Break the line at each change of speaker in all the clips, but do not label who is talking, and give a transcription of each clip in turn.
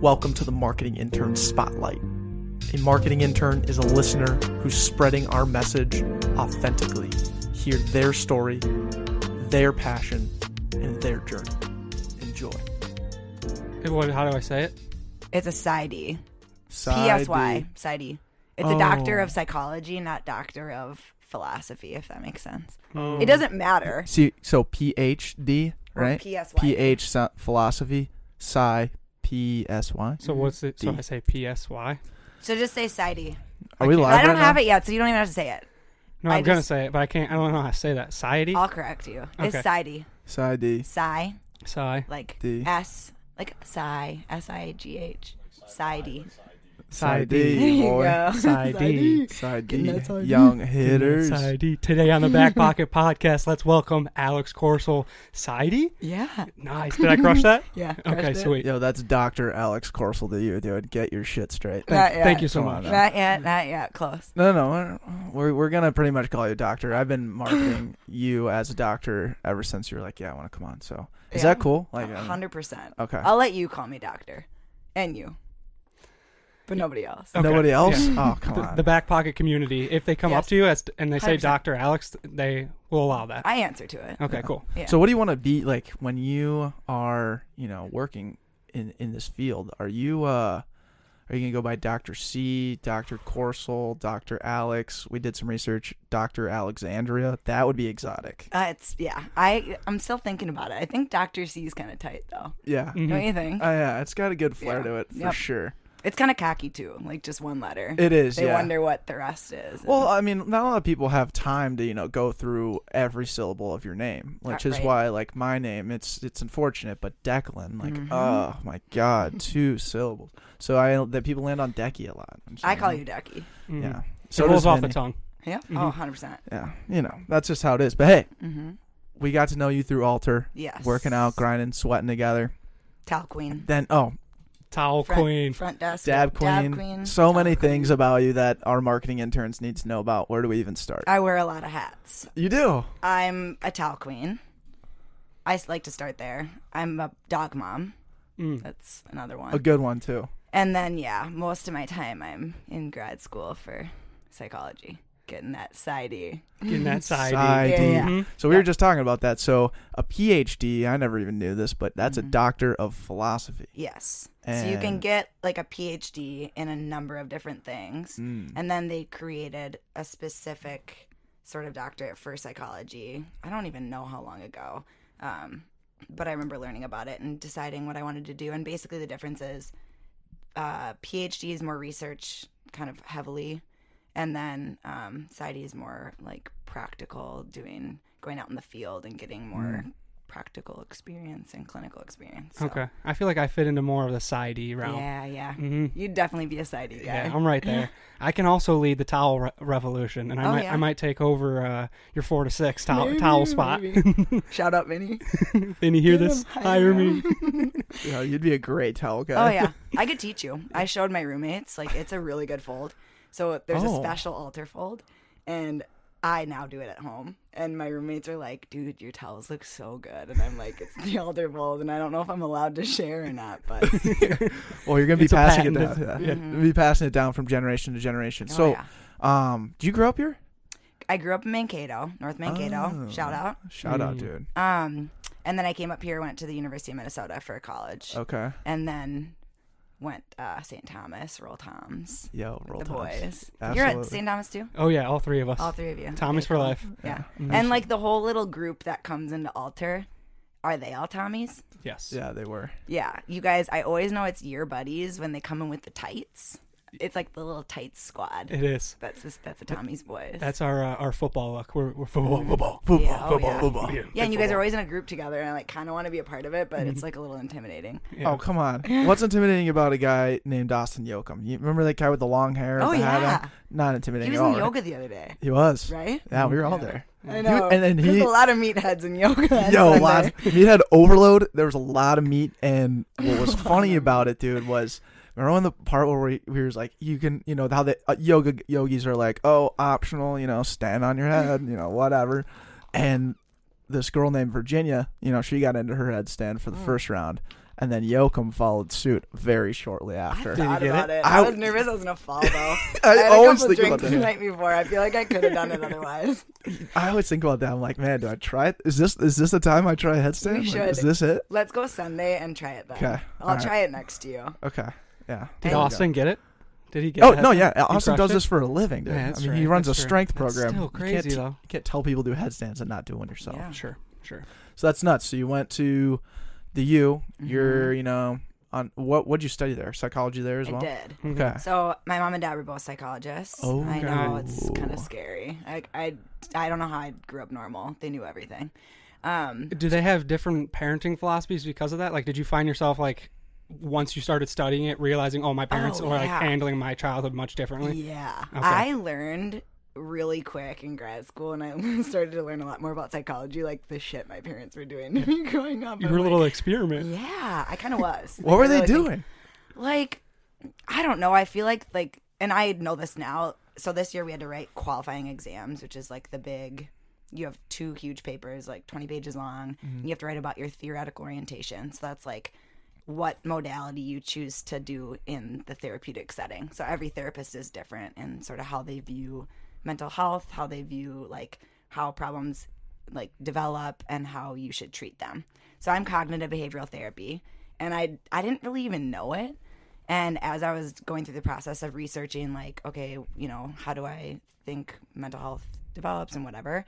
Welcome to the Marketing Intern Spotlight. A marketing intern is a listener who's spreading our message authentically. Hear their story, their passion, and their journey. Enjoy.
What, how do I say it?
It's a PsyD.
Side
P-S-Y.
D.
PsyD. It's a oh. doctor
Oh.
of psychology, not doctor of philosophy, if that makes sense.
Oh.
It doesn't matter.
See, so PhD,
Or
right?
PSY.
PH philosophy, Psi, PSY.
So mm-hmm. what's it? So
D.
I say PSY.
So just say Sidey.
Are we live
I don't
right
have
now?
it yet, so you don't even have to say it.
No,
I
I'm gonna
just-
say it, but I can't. I don't know how to say that. Sidey.
I'll correct you. It's
Okay.
PsyD.
Side D.
Psy,
Psy.
like
D.
S, like Psy, S-I-G-H. PsyD.
Side
D.
There
D,
you
boy.
go.
Side D.
Side
Getting
D.
that side D.
Young hitters.
Society. Today on the Back Pocket Podcast, let's welcome Alex Coursol. Society.
Yeah.
Nice. Did I crush that?
Yeah.
Okay,
it.
sweet.
Yo, that's Dr. Alex Coursol to you, dude. Get your shit straight.
Not
Thank,
yet.
thank you so
Come
much.
Not yet, not yet. Close.
No, no, we're- we're we're gonna pretty much call you doctor. I've been marketing you as a doctor ever since you were like, yeah, I want to come on. So is
Yeah.
that cool? Like, um,
hundred percent.
okay.
I'll let you call me doctor, and you, but nobody else.
Okay,
Nobody else?
yeah.
Oh, come
The,
on.
the Back Pocket community, if they come up to you as, and they say
100%.
Dr. Alex, they will allow that.
I answer to it.
Okay, cool.
Yeah.
So what do you want to be like when you are, you know, working in in this field? Are you uh are you gonna go by Doctor C, Doctor Coursol, Doctor Alex? We did some research. Doctor Alexandria. That would be exotic.
Uh, it's yeah. I I'm still thinking about it. I think Doctor C is kind of tight though.
Yeah.
Mhm.
Don't you think?
Uh, yeah, it's got a good flair
Yeah.
to it for
Yep.
sure.
It's kind of cocky too. Like just one letter.
It is.
they
yeah.
wonder what the rest is.
Well, I mean, not a lot of people have time to you know go through every syllable of your name, which is
right.
why like my name, it's it's unfortunate, but Declan, like,
Mhm.
oh my god, two syllables. So I that people land on Decky a lot. I'm
call
saying.
you Ducky.
Mhm.
Yeah.
So
So
it rolls
does
off the tongue.
Yeah.
Mhm.
Oh, 100 percent.
Yeah, you know that's just how it is. But hey,
Mm-hmm.
we got to know you through Altr,
Yes.
working out, grinding, sweating together.
Tal Queen.
Then oh,
Towel
Front,
queen.
Front desk.
Dab Queen.
Dab Queen.
So many
Queen.
things about you that our marketing interns need to know about. Where do we even start?
I wear a lot of hats.
you do.
I'm a Tal Queen. I like to start there. I'm a dog mom.
Mm.
That's another one.
A good one too.
And then, yeah, most of my time I'm in grad school for psychology, getting that side E.
Getting that sidey.
Side
Yeah,
D.
yeah.
Mhm.
So we
Yeah.
were just talking about that. So a PhD, I never even knew this, but that's a
Mhm.
doctor of philosophy.
Yes. so you can get like a PhD in a number of different things.
Mm.
And then they created a specific sort of doctorate for psychology. I don't even know how long ago. Um, but I remember learning about it and deciding what I wanted to do. And basically, the difference is uh, PhD is more research, kind of heavily, and then um, PsyD is more like practical, doing going out in the field and getting more
Mm.
practical experience and clinical experience. So,
Okay. I feel like I fit into more of the side E realm.
Yeah, yeah.
hmm
You'd definitely be a PsyD guy.
Yeah, I'm right there. I can also lead the towel re- revolution, and I
Oh,
might
yeah.
I might take over uh, your four to six towel
Maybe,
towel spot.
Shout out, Vinny.
Vinny, hear
Get
this?
him,
Hire
hire
me.
Yeah, you'd be a great towel guy.
Oh yeah, I could teach you. I showed my roommates like it's a really good fold. So there's
Oh.
a special Altr fold, and I now do it at home. And my roommates are like, "Dude, your towels look so good," and I'm like, "It's the Altr fold," and I don't know if I'm allowed to share or not, but
Well, you're gonna be
It's
passing it down.
patented-
Yeah.
Mhm.
Be passing it down from generation to generation.
oh,
so,
yeah.
um, do you grow up here?
I grew up in Mankato, North Mankato.
Oh.
Shout out.
Shout out,
Mm.
dude.
Um, and then I came up here, went to the University of Minnesota for college,
Okay.
and then went uh, St. Thomas, Roll Toms,
Yo, roll
the
Tides.
boys. You're at St. Thomas too.
Oh yeah, all three of us.
All three of you.
Tommy's
Okay,
for
cool.
life.
Yeah.
Mhm.
And like the whole little group that comes into Altr, are they all Tommies?
Yes.
Yeah, they were.
Yeah. You guys, I always know it's your buddies when they come in with the tights. It's like the little tight squad.
It is.
That's just, that's the Tommy's boys.
That's our uh, our football look. We're, we're football, football,
Yeah, oh,
football,
yeah.
football. Yeah,
yeah, and you guys are always in a group together, and I like kind of want to be a part of it, but it's like a little intimidating.
Yeah.
Oh, come on. What's intimidating about a guy named Austin Yoakum? You remember that guy with the long hair?
Oh
the hat
yeah.
Not intimidating
he was
at all.
in
right?
yoga the other day,
He was.
right?
Yeah, we were all there.
I
He-
know.
and then
There's
he,
a lot of meatheads in yoga. on
yo,
Sunday.
lots. He had overload. There was a lot of meat, and what was funny about it, dude, was remember when the part where we, we was like, you can, you know, how the uh, yoga yogis are like, oh, optional, you know, stand on your head, you know, whatever, and this girl named Virginia, you know, she got into her headstand for the
Mm.
first round, and then Yoakum followed suit very shortly after.
Did you
thought
get
about
it?
it.
I
I,
w-
was nervous I was gonna fall though.
I
I had a
always
couple
think about
drinks the
that.
night before. I feel like I could have done it otherwise.
I always think about that. I'm like, man, do I try it? Is this is this the time I try a headstand?
We
Like,
should.
is this it?
Let's go Sunday and try it then.
Okay.
I'll
Alright.
try it next to you.
Okay. Yeah.
Did
And-
Austin get it? Did he get?
Oh no, yeah. Austin does
it?
this for a living, dude.
Yeah,
I mean,
right,
he runs a
that's true.
strength
That's
program.
still
You
crazy,
can't, t-
though.
you can't tell people to do headstands and not do one yourself.
Yeah.
Sure, sure.
So that's nuts. So you went to the U. You're,
Mhm.
you know, on what? What'd you study there? Psychology there as
I
well.
did.
Mhm.
Okay.
So my mom and dad were both psychologists.
Oh,
I know it's kind of scary. I, I I don't know how I grew up normal. They knew everything. Um,
Do they have different parenting philosophies because of that? Like, did you find yourself like once you started studying it, realizing, oh, my oh, parents
Oh,
were like handling my childhood much differently?
yeah,
Okay.
I learned really quick in grad school, and I started to learn a lot more about psychology, like the shit my parents were doing to me growing up.
You
I'm
were a
like,
little experiment.
Yeah, I kind of was.
What
Like,
were they
really
doing?
like i don't know i feel like like and i know this now so this year we had to write qualifying exams which is like the big you have two huge papers like 20 pages long and you have to write about your theoretical orientation so that's like what modality you choose to do in the therapeutic setting. So every therapist is different and sort of how they view mental health how they view like how problems like develop and how you should treat them. So i'm cognitive behavioral therapy and i i didn't really even know it. And as I was going through the process of researching, like, okay, you know, how do I think mental health develops and whatever,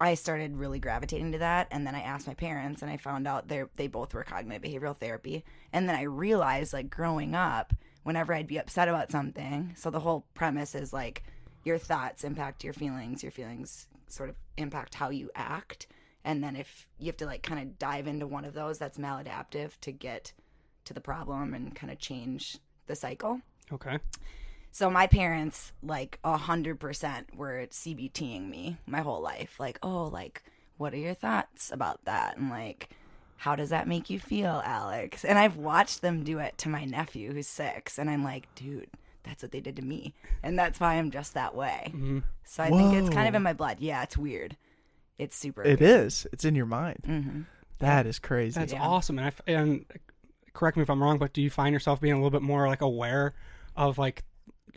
I started really gravitating to that. And then I asked my parents, and I found out they they both were cognitive behavioral therapy. And then I realized, like, growing up, whenever I'd be upset about something, so the whole premise is like, your thoughts impact your feelings, your feelings sort of impact how you act. And then if you have to like kind of dive into one of those that's maladaptive to get to the problem and kind of change the cycle.
Okay.
So my parents, like a hundred percent, were CBTing me my whole life. Like, oh, like, what are your thoughts about that? And like, how does that make you feel, Alex? And I've watched them do it to my nephew who's six, and I'm like, dude, that's what they did to me, and that's why I'm just that way. So I think it's kind of in my blood. Yeah, it's weird. It's super.
It is. It's in your mind.
Mm-hmm.
That is crazy.
That's
Yeah.
awesome. And I f- and correct me if I'm wrong, but do you find yourself being a little bit more like aware of like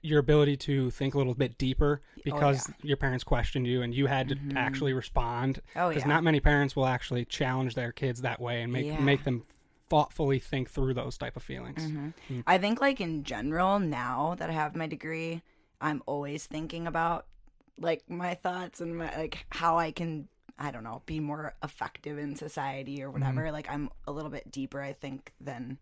your ability to think a little bit deeper because your parents questioned you and you had to actually respond?
Oh
Because
yeah.
not many parents will actually challenge their kids that way and make
Yeah.
make them thoughtfully think through those type of feelings.
Mm-hmm. I think like in general now that I have my degree, I'm always thinking about like my thoughts and my like how I can I don't know, be more effective in society or whatever. Like I'm a little bit deeper I think than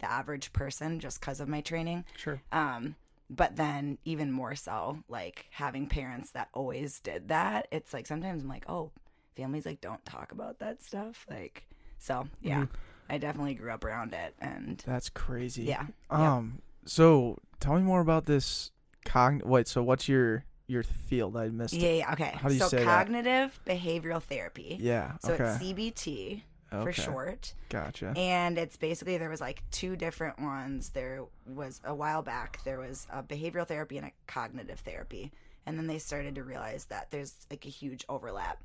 the average person just cuz of my training.
Sure.
Um but then even more so like having parents that always did that, it's like sometimes I'm like, "Oh, families like don't talk about that stuff." Like so, yeah. I definitely grew up around it and
That's crazy.
yeah.
Um. So tell me more about this. Cogn. Wait. So what's your your field? I missed.
Yeah,
it.
yeah, okay.
How do you
so
say that?
cognitive behavioral therapy.
Yeah.
So
okay.
it's CBT for short.
Gotcha.
And it's basically there was like two different ones. There was a while back there was a behavioral therapy and a cognitive therapy. And then they started to realize that there's like a huge overlap.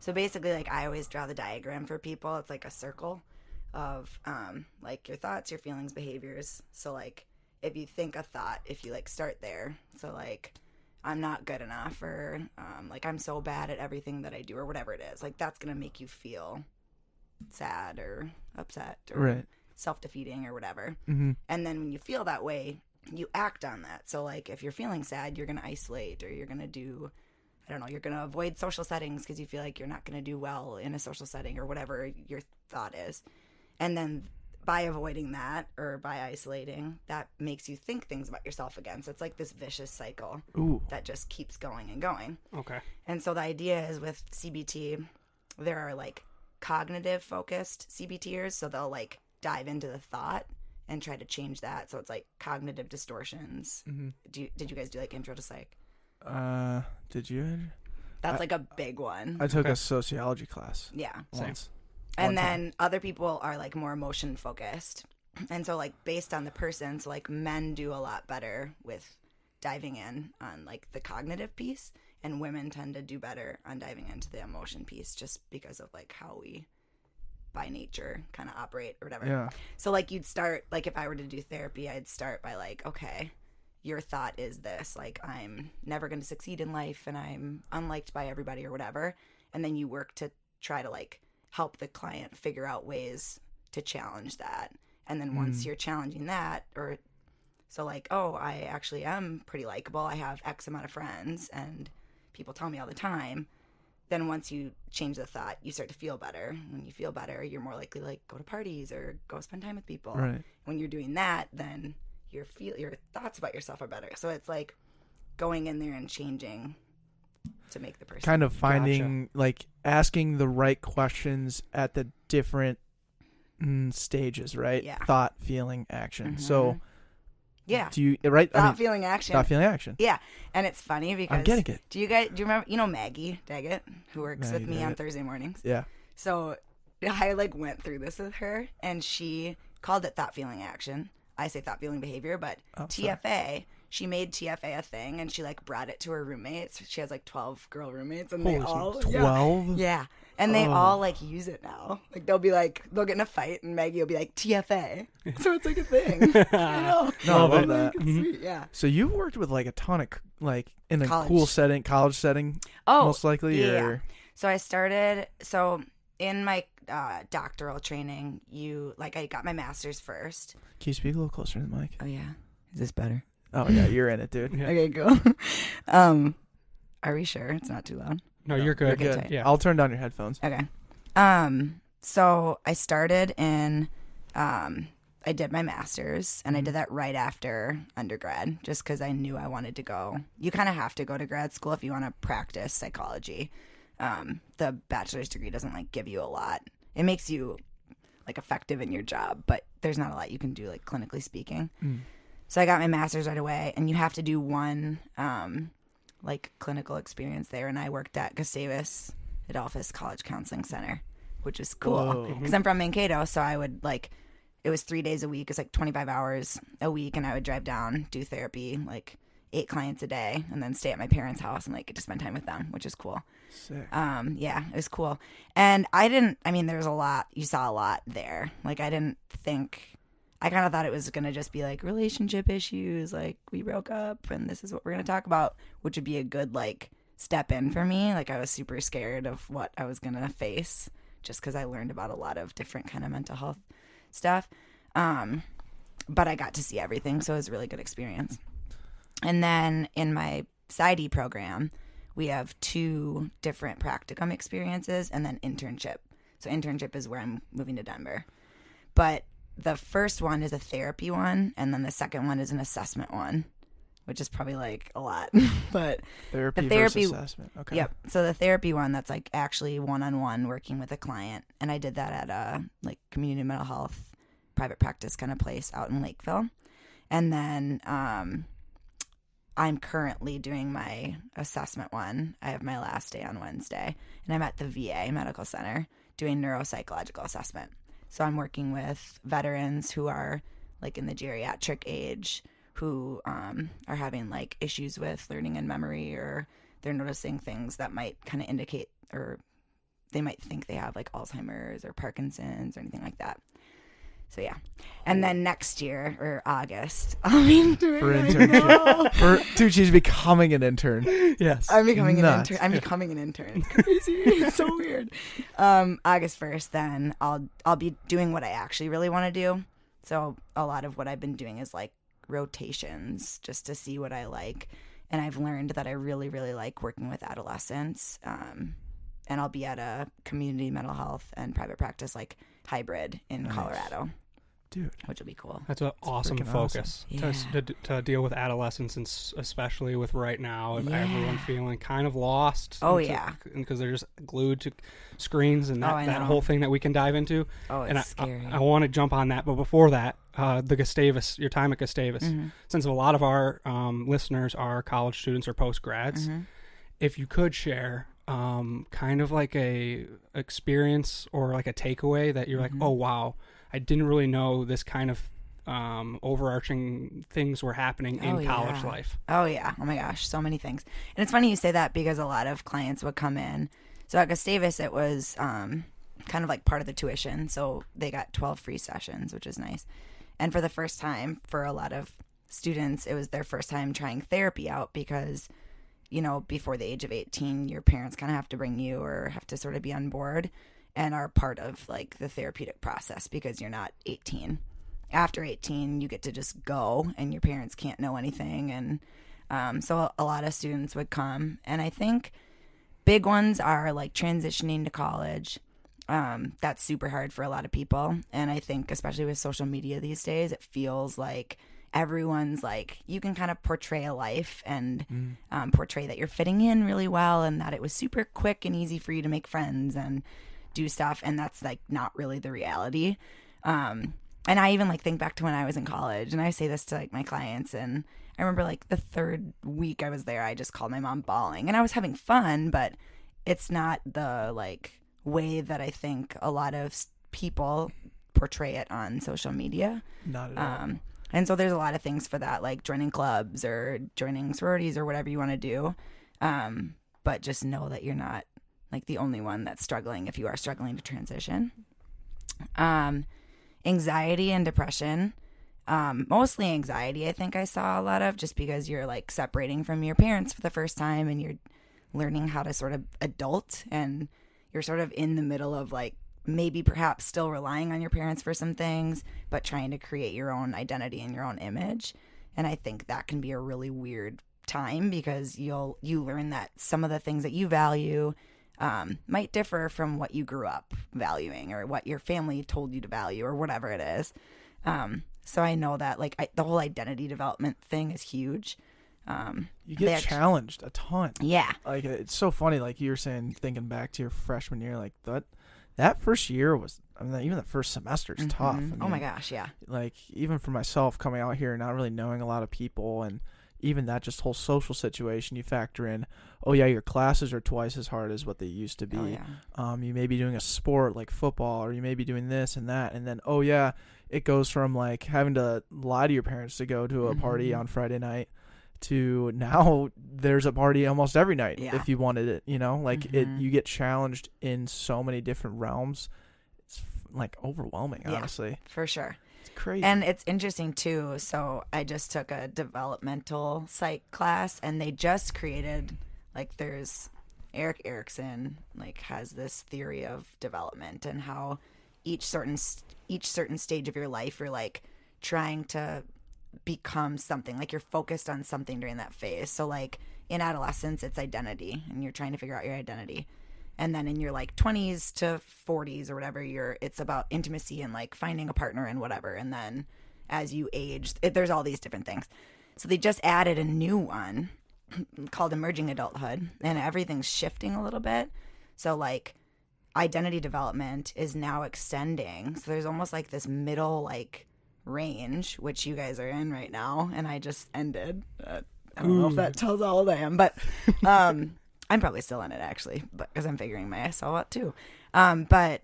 So basically like I always draw the diagram for people. It's like a circle of um like your thoughts, your feelings, behaviors. So like if you think a thought, if you like start there. So like I'm not good enough or um, like I'm so bad at everything that I do or whatever it is. Like that's gonna make you feel sad or upset or
Right.
self defeating or whatever.
Mm-hmm.
And then when you feel that way, you act on that. So like if you're feeling sad, you're gonna isolate or you're gonna do I don't know, you're gonna avoid social settings because you feel like you're not gonna do well in a social setting or whatever your thought is. And then by avoiding that or by isolating, that makes you think things about yourself again. So it's like this vicious cycle
Ooh.
that just keeps going and going.
Okay.
And so the idea is with CBT, there are like cognitive focused CBTers. So they'll like dive into the thought and try to change that. So it's like cognitive distortions.
Mhm.
Do you, did you guys do like intro to psych?
Uh. Did you?
That's
I-
like a big one.
I took
Okay.
a sociology class
yeah.
Same.
once.
And
one time.
then other people are like more emotion focused. And so like based on the person, so like men do a lot better with diving in on like the cognitive piece and women tend to do better on diving into the emotion piece just because of like how we by nature kind of operate or whatever.
Yeah.
So like you'd start like if I were to do therapy, I'd start by like, okay, your thought is this, like I'm never going to succeed in life and I'm unliked by everybody or whatever, and then you work to try to like help the client figure out ways to challenge that. And then once mm. you're challenging that or so like, oh, I actually am pretty likable. I have X amount of friends and people tell me all the time. Then once you change the thought, you start to feel better. When you feel better, you're more likely to like go to parties or go spend time with people.
Right.
When you're doing that, then your feel your thoughts about yourself are better. So it's like going in there and changing to make the person
Kind of finding like asking the right questions at the different mm, stages, right?
Yeah.
Thought, feeling, action. So
Mhm. Yeah,
do you eh, right?
thought,
I mean,
feeling, action.
Not feeling, action.
Yeah, and it's funny because
I'm getting it.
Do you guys do you remember? You know Maggie Daggett, who works
Maggie
with me on Thursday mornings.
Yeah.
So I like went through this with her, and she called it thought, feeling, action. I say thought, feeling, behavior, but
Oh, sorry.
TFA. She made TFA a thing, and she like brought it to her roommates. She has like twelve girl roommates, and they all
smokes.
yeah.
Twelve.
Yeah. And they
Oh.
all like use it now. Like they'll be like they'll get in a fight and Maggie will be like TFA. So it's like a thing. I know.
No, I
Love
love
it.
that.
It's sweet, yeah.
So you worked with like a ton of like in a
College.
cool setting, college setting,
Oh,
most likely.
yeah.
Or
So I started so in my uh, doctoral training, you like I got my master's first.
can you speak a little closer to the mic?
Oh yeah. Is this better?
Oh yeah, you're in it, dude.
Yeah.
Okay, cool. um are we sure it's not too loud?
No, you're good.
You're good.
Yeah.
I'll turn down your headphones.
Okay. Um so I started in um I did my master's and I did that right after undergrad just cuz I knew I wanted to go. You kind of have to go to grad school if you want to practice psychology. Um the bachelor's degree doesn't like give you a lot. It makes you like effective in your job, but there's not a lot you can do like clinically speaking.
Mm.
So I got my master's right away and you have to do one um like clinical experience there and I worked at Gustavus Adolphus College Counseling Center, which was cool because I'm from Mankato, so I would like it was three days a week. It's like 25 hours a week, and I would drive down, do therapy, like eight clients a day, and then stay at my parents' house and like get to spend time with them, which is cool.
Sick.
Um, yeah, it was cool. And I didn't. I mean, there's a lot. You saw a lot there. Like I didn't think. I kind of thought it was gonna just be like relationship issues, like we broke up, and this is what we're gonna talk about, which would be a good like step in for me. Like I was super scared of what I was gonna face, just because I learned about a lot of different kind of mental health stuff. Um, but I got to see everything, so it was a really good experience. And then in my PsyD program, we have two different practicum experiences and then internship. So internship is where I'm moving to Denver. But the first one is a therapy one, and then the second one is an assessment one, which is probably like a lot. but
Therapy,
the therapy-
versus assessment. Okay.
Yep. So the therapy one that's like actually one on one working with a client, and I did that at a like community mental health private practice kind of place out in Lakeville, and then um, I'm currently doing my assessment one. I have my last day on Wednesday, and I'm at the VA Medical Center doing neuropsychological assessment. So I'm working with veterans who are like in the geriatric age who um, are having like issues with learning and memory or they're noticing things that might kind of indicate or they might think they have like Alzheimer's or Parkinson's or anything like that. So yeah. And then next year or August, I'll be doing
For internship.
know.
For, dude, she's becoming an intern.
yes.
I'm becoming
Nuts.
an intern. I'm becoming an intern. It's crazy. it's so weird. Um, August first, then I'll I'll be doing what I actually really want to do. So a lot of what I've been doing is like rotations, just to see what I like. And I've learned that I really really like working with adolescents. Um, and I'll be at a community mental health and private practice like hybrid in
Nice.
Colorado,
Dude,
which will be cool.
That's an awesome focus
awesome.
to, to, to deal with adolescents, and especially with right now, of everyone feeling kind of lost.
Oh,
into-
yeah.
because they're just glued to screens and that,
Oh,
that whole thing that we can dive into.
Oh, it's
and I,
scary.
I, want to jump on that, but before that, uh, the Gustavus, your time at Gustavus,
Mhm.
since a lot of our um, listeners are college students or post grads,
Mhm.
if you could share um, kind of like a experience or like a takeaway that you're
Mhm.
like, oh wow, I didn't really know this kind of um, overarching things were happening in
Oh,
college
yeah.
life.
Oh yeah. Oh my gosh, so many things. And it's funny you say that because a lot of clients would come in. So at Gustavus, it was um, kind of like part of the tuition. So they got 12 free sessions, which is nice. And for the first time, for a lot of students, it was their first time trying therapy out because, you know, before the age of 18, your parents kind of have to bring you or have to sort of be on board and are part of like the therapeutic process because you're not 18. After 18, you get to just go and your parents can't know anything. And um, so a lot of students would come. And I think big ones are like transitioning to college. Um, that's super hard for a lot of people. And I think, especially with social media these days, it feels like everyone's like, you can kind of portray a life and um, portray that you're fitting in really well and that it was super quick and easy for you to make friends and do stuff. And that's like not really the reality. Um, and I even like think back to when I was in college and I say this to like my clients and I remember like the third week I was there, I just called my mom bawling and I was having fun, but it's not the like way that I think a lot of people portray it on social media.
Not at all.
Um, and so there's a lot of things for that, like joining clubs or joining sororities or whatever you want to do. Um, but just know that you're not like the only one that's struggling if you are struggling to transition. Um, anxiety and depression. Um, mostly anxiety, I think I saw a lot of just because you're like separating from your parents for the first time and you're learning how to sort of adult and you're sort of in the middle of like maybe perhaps still relying on your parents for some things, but trying to create your own identity and your own image. And I think that can be a really weird time because you'll you learn that some of the things that you value um, might differ from what you grew up valuing or what your family told you to value or whatever it is. Um, so I know that like I, the whole identity development thing is huge. Um,
you get challenged a ton.
yeah,
Like it's so funny. Like you were saying, thinking back to your freshman year, like that that first year was. I mean, even the first semester is tough. I
Mhm. oh my gosh, yeah.
like even for myself coming out here and not really knowing a lot of people and even that just whole social situation you factor in oh yeah your classes are twice as hard as what they used to be
Oh yeah.
um, you may be doing a sport like football or you may be doing this and that and then oh yeah it goes from like having to lie to your parents to go to a party
Mhm.
on friday night to now there's a party almost every night
Yeah.
if you wanted it you know like it
Mhm.
you get challenged in so many different realms it's like overwhelming
Yeah.
honestly
For sure.
it's crazy
And it's interesting too. So I just took a developmental psych class and they just created like there's Erik Erikson like has this theory of development and how each certain each certain stage of your life you're like trying to become something like you're focused on something during that phase. So like in adolescence it's identity and you're trying to figure out your identity. And then in your like 20s to 40s or whatever you're it's about intimacy and like finding a partner and whatever. And then as you age it, there's all these different things. So they just added a new one called emerging adulthood and everything's shifting a little bit. So like identity development is now extending. So there's almost like this middle like range, which you guys are in right now, and I just ended. Uh, I don't know if that tells how old I am, but um, I'm probably still in it actually, but because I'm figuring myself out too. Um, but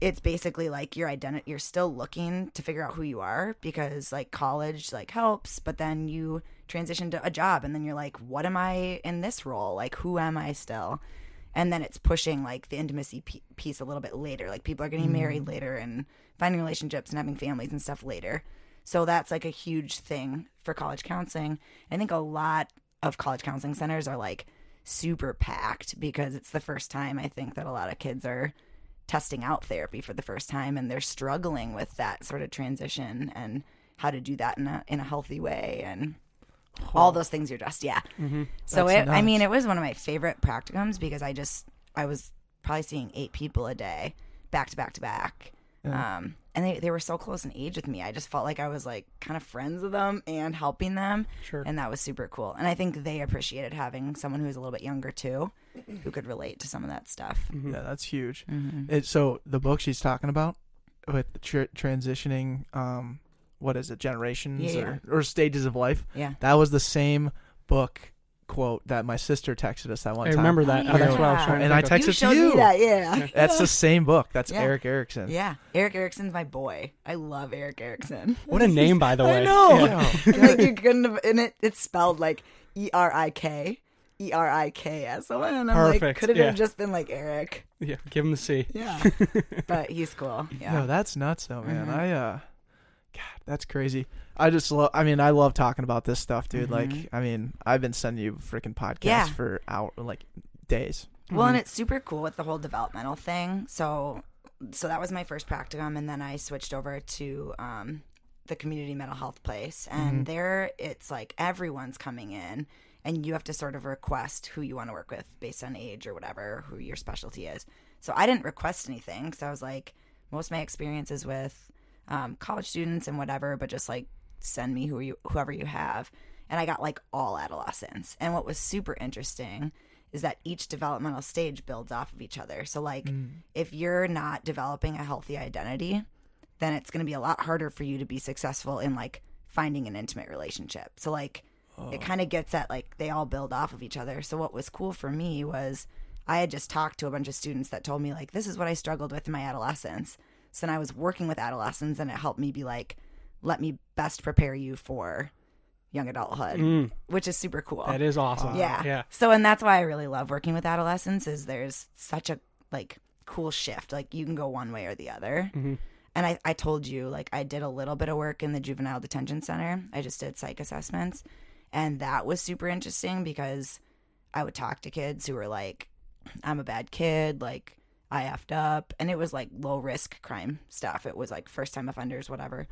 it's basically like your identity. You're still looking to figure out who you are because like college like helps, but then you transition to a job, and then you're like, what am I in this role? Like, who am I still? And then it's pushing like the intimacy p- piece a little bit later. Like people are getting mm-hmm. married later and finding relationships and having families and stuff later. So that's like a huge thing for college counseling. I think a lot of college counseling centers are like super packed because it's the first time i think that a lot of kids are testing out therapy for the first time and they're struggling with that sort of transition and how to do that in a in a healthy way and all those things you're just yeah. So
That's
it i mean it was one of my favorite practicums because i just i was probably seeing eight people a day back to back to back. Um and they, they were so close in age with me. I just felt like i was like kind of friends with them and helping them.
Sure.
and that was super cool. And i think they appreciated having someone who was a little bit younger too who could relate to some of that stuff.
Yeah, that's huge.
Mhm.
It, so the book she's talking about with transitioning, um, what is it, generations
Yeah,
or, or stages of life?
yeah
That was the same book quote that my sister texted us that one
I
time.
remember that.
Oh,
Oh, that's what I was
yeah.
trying to
And I texted
you
to
showed
you.
me that yeah
That's the same book. That's
Yeah.
Erik Erikson.
yeah erik erikson's my boy i love erik erikson
What a name, by the way.
I know.
Yeah.
And, like you couldn't have, and it, it's spelled like E R I K. E R I K S O N. I'm like,
Perfect,
could it
have
just been like Eric.
Yeah, give him the C.
Yeah, but he's cool. Yeah.
No, that's nuts though, man.
Mhm.
I uh God, that's crazy. I just love I mean, I love talking about this stuff, dude. Like,
Mhm.
I mean, I've been sending you freaking podcasts
Yeah.
for hour like days.
Well, and
Mhm.
it's super cool with the whole developmental thing. So, so that was my first practicum, and then I switched over to um, the community mental health place, and
Mhm.
there it's like everyone's coming in, and you have to sort of request who you want to work with based on age or whatever, who your specialty is. So I didn't request anything, because I was like, most of my experiences with um, college students and whatever, but just like send me who you whoever you have, and I got like all adolescents. And what was super interesting is that each developmental stage builds off of each other. So, like, if you're not developing a healthy identity, then it's going to be a lot harder for you to be successful in like finding an intimate relationship. So, like, it kind of gets at like they all build off of each other. So, what was cool for me was I had just talked to a bunch of students that told me, like, this is what I struggled with in my adolescence. So, then I was working with adolescents and it helped me be like, let me best prepare you for young adulthood,
Mm,
which is super cool.
that is awesome.
Yeah.
Yeah.
So, and that's why I really love working with adolescents is there's such a like cool shift. Like you can go one way or the other.
Mhm.
And I, I told you, like I did a little bit of work in the juvenile detention center. I just did psych assessments. And that was super interesting because I would talk to kids who were like, I'm a bad kid, like I effed up. And it was like low risk crime stuff. It was like first time offenders, whatever.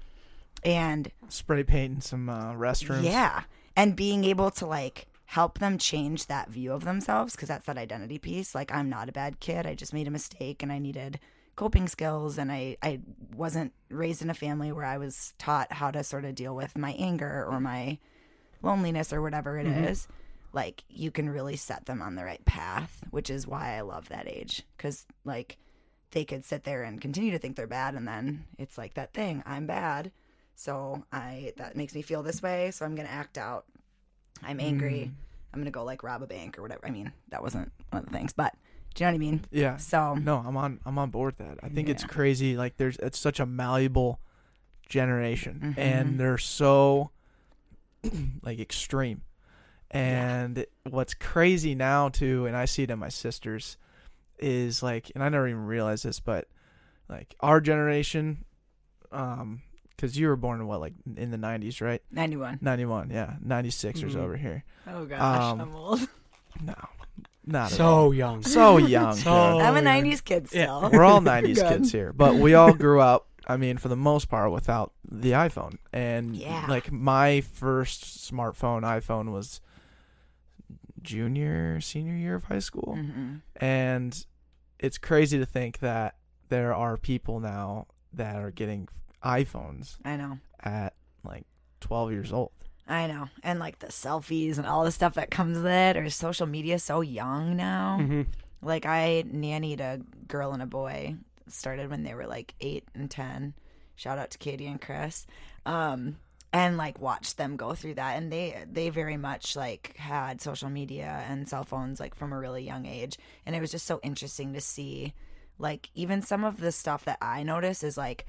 And
Spray painting some uh, restrooms.
yeah. And being able to like help them change that view of themselves because that's that identity piece. Like I'm not a bad kid. I just made a mistake and I needed coping skills and I I wasn't raised in a family where I was taught how to sort of deal with my anger or my loneliness or whatever it is. Like you can really set them on the right path, which is why I love that age cuz like they could sit there and continue to think they're bad and then it's like that thing, I'm bad. So I that makes me feel this way, so I'm gonna act out. I'm angry. I'm gonna go like rob a bank or whatever. I mean, that wasn't one of the things, but do you know what I mean?
Yeah.
So
No, I'm on I'm on board with that. I think it's crazy. Like there's it's such a malleable generation
Mhm.
and they're so like extreme. And what's crazy now too, and I see it in my sisters, is like and I never even realized this, but like our generation, um, because you were born in what, like in the nineties, right?
91.
Ninety one, yeah. Ninety sixers
Mhm.
over here.
Oh gosh,
Um,
I'm old.
No. Not at all.
So young.
So young.
So-
I'm a 90s kid
Yeah.
still.
We're all 90s kids here, but we all grew up, I mean, for the most part, without the iPhone. And
Yeah.
like my first smartphone, iPhone, was junior, senior year of high school.
Mhm.
And it's crazy to think that there are people now that are getting iPhones
I know.
at like 12 years old.
I know. And like the selfies and all the stuff that comes with it, or social media so young now.
Mhm.
Like I nannied a girl and a boy. Started when they were like eight and ten. Shout out to Katie and Chris. Um, and like watched them go through that, and they they very much like had social media and cell phones like from a really young age, and it was just so interesting to see. Like even some of the stuff that I notice is like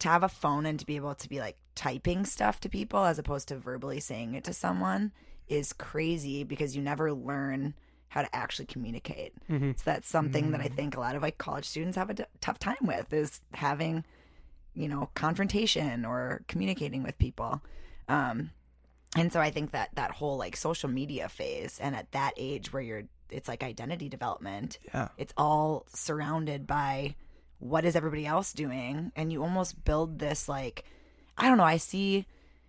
to have a phone and to be able to be like typing stuff to people as opposed to verbally saying it to someone is crazy because you never learn how to actually communicate.
Mhm.
So that's something that I think a lot of like college students have a tough time with is having, you know, confrontation or communicating with people. Um, and so I think that that whole like social media phase and at that age where you're, it's like identity development,
Yeah.
it's all surrounded by what is everybody else doing and you almost build this like i don't know i see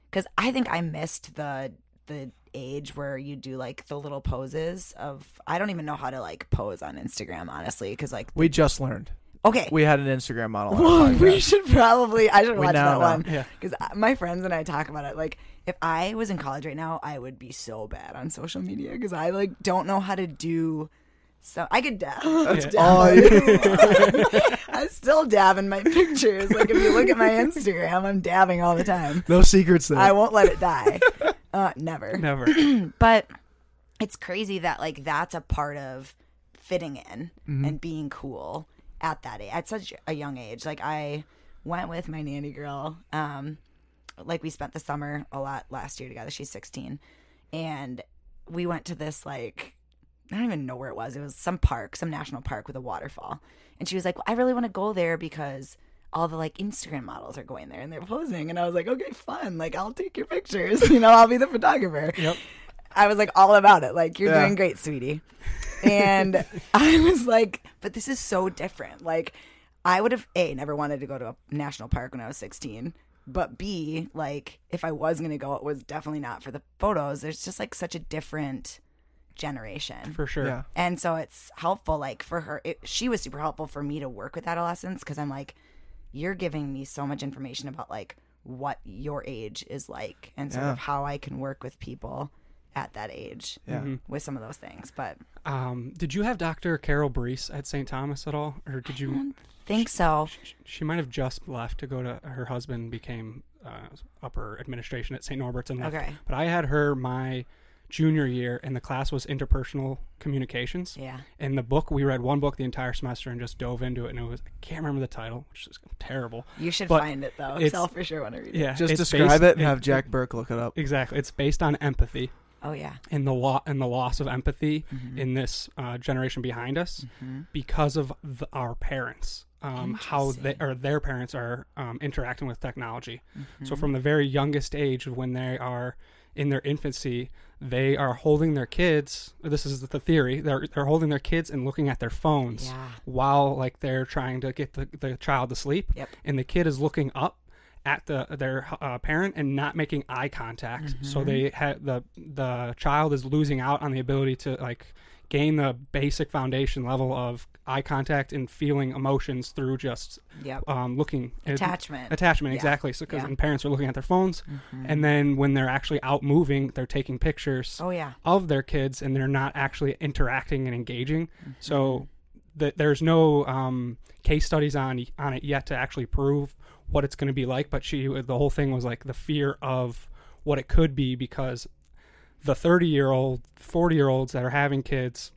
because i think i missed the the age where you do like the little poses of i don't even know how to like pose on instagram honestly because like
We just learned.
Okay
We had an Instagram model. On
well, we should probably i should
We
watch that
know.
one
Yeah.
because my friends and i talk about it like if i was in college right now i would be so bad on social media because i like don't know how to do so I could dab.
That's
Dab
all
I still dab in my pictures. Like if you look at my Instagram, I'm dabbing all the time.
No secrets there.
I won't let it die. Uh, never.
Never.
But it's crazy that like that's a part of fitting in
Mm-hmm.
and being cool at that age, at such a young age. Like I went with my nanny girl. Um, like we spent the summer a lot last year together. She's 16, and we went to this like I don't even know where it was. It was some park, some national park with a waterfall. And she was like, well, I really want to go there because all the like Instagram models are going there and they're posing. And I was like, okay, fun. Like, I'll take your pictures. You know, I'll be the photographer.
Yep.
I was like all about it. Like, you're
Yeah.
doing great, sweetie. And I was like, but this is so different. Like, I would have A, never wanted to go to a national park when I was 16. But B, like, if I was going to go, it was definitely not for the photos. There's just like such a different generation.
For sure.
Yeah.
And so it's helpful, like for her, it, she was super helpful for me to work with adolescents because I'm like, you're giving me so much information about like what your age is like and sort
Yeah.
of how I can work with people at that age
Yeah.
Mm-hmm.
with some of those things. But
Um, did you have Dr. Carol Brees at St. Thomas at all, or did you?
think so.
She, she might have just left to go to her husband became uh, upper administration at St. Norbert's and left.
Okay.
But I had her my junior year, and the class was interpersonal communications.
Yeah.
In the book, we read one book the entire semester and just dove into it, and it was I can't remember the title, which is terrible.
You should
But
find it though.
it's-
So I'll for sure want to read it.
Yeah,
Just describe
based-
it and have Jack Burke look it up.
Exactly, it's based on empathy
Oh yeah.
and the lo- and the loss of empathy
Mm-hmm.
in this uh, generation behind us because of the, our parents. Um, how they or their parents are um, interacting with technology.
Mm-hmm.
So from the very youngest age, when they are in their infancy, they are holding their kids. This is the theory. They're they're holding their kids and looking at their phones
Yeah.
while like they're trying to get the, the child to sleep.
Yep.
And the kid is looking up at the their uh, parent and not making eye contact. So they had the the child is losing out on the ability to like gain the basic foundation level of eye contact and feeling emotions through just
Yep.
um, looking
Attachment.
attachment
Yeah.
exactly so because
Yeah. Mm-hmm.
parents are looking at their phones and then when they're actually out moving they're taking pictures
Oh yeah.
of their kids and they're not actually interacting and engaging
Mm-hmm.
so th- there's no um, case studies on on it yet to actually prove what it's going to be like but she the whole thing was like the fear of what it could be because the 30 year old 40 year olds that are having kids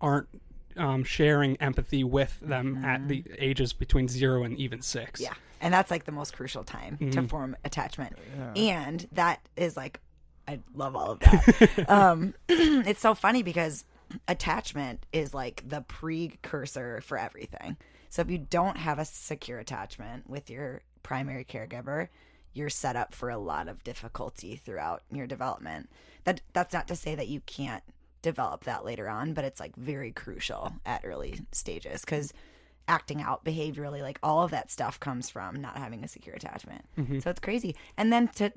aren't um, sharing empathy with them at the ages between zero and even six
Mm-hmm. Yeah. And that's like the most crucial time to
Mm-hmm.
form attachment. And that is like I love all of that. um it's so funny because attachment is like the precursor for everything. So if you don't have a secure attachment with your primary caregiver, you're set up for a lot of difficulty throughout your development. That that's not to say that you can't develop that later on, but it's like very crucial at early stages cuz acting out behaviorally like all of that stuff comes from not having a secure attachment. Mm-hmm. So it's crazy. And then to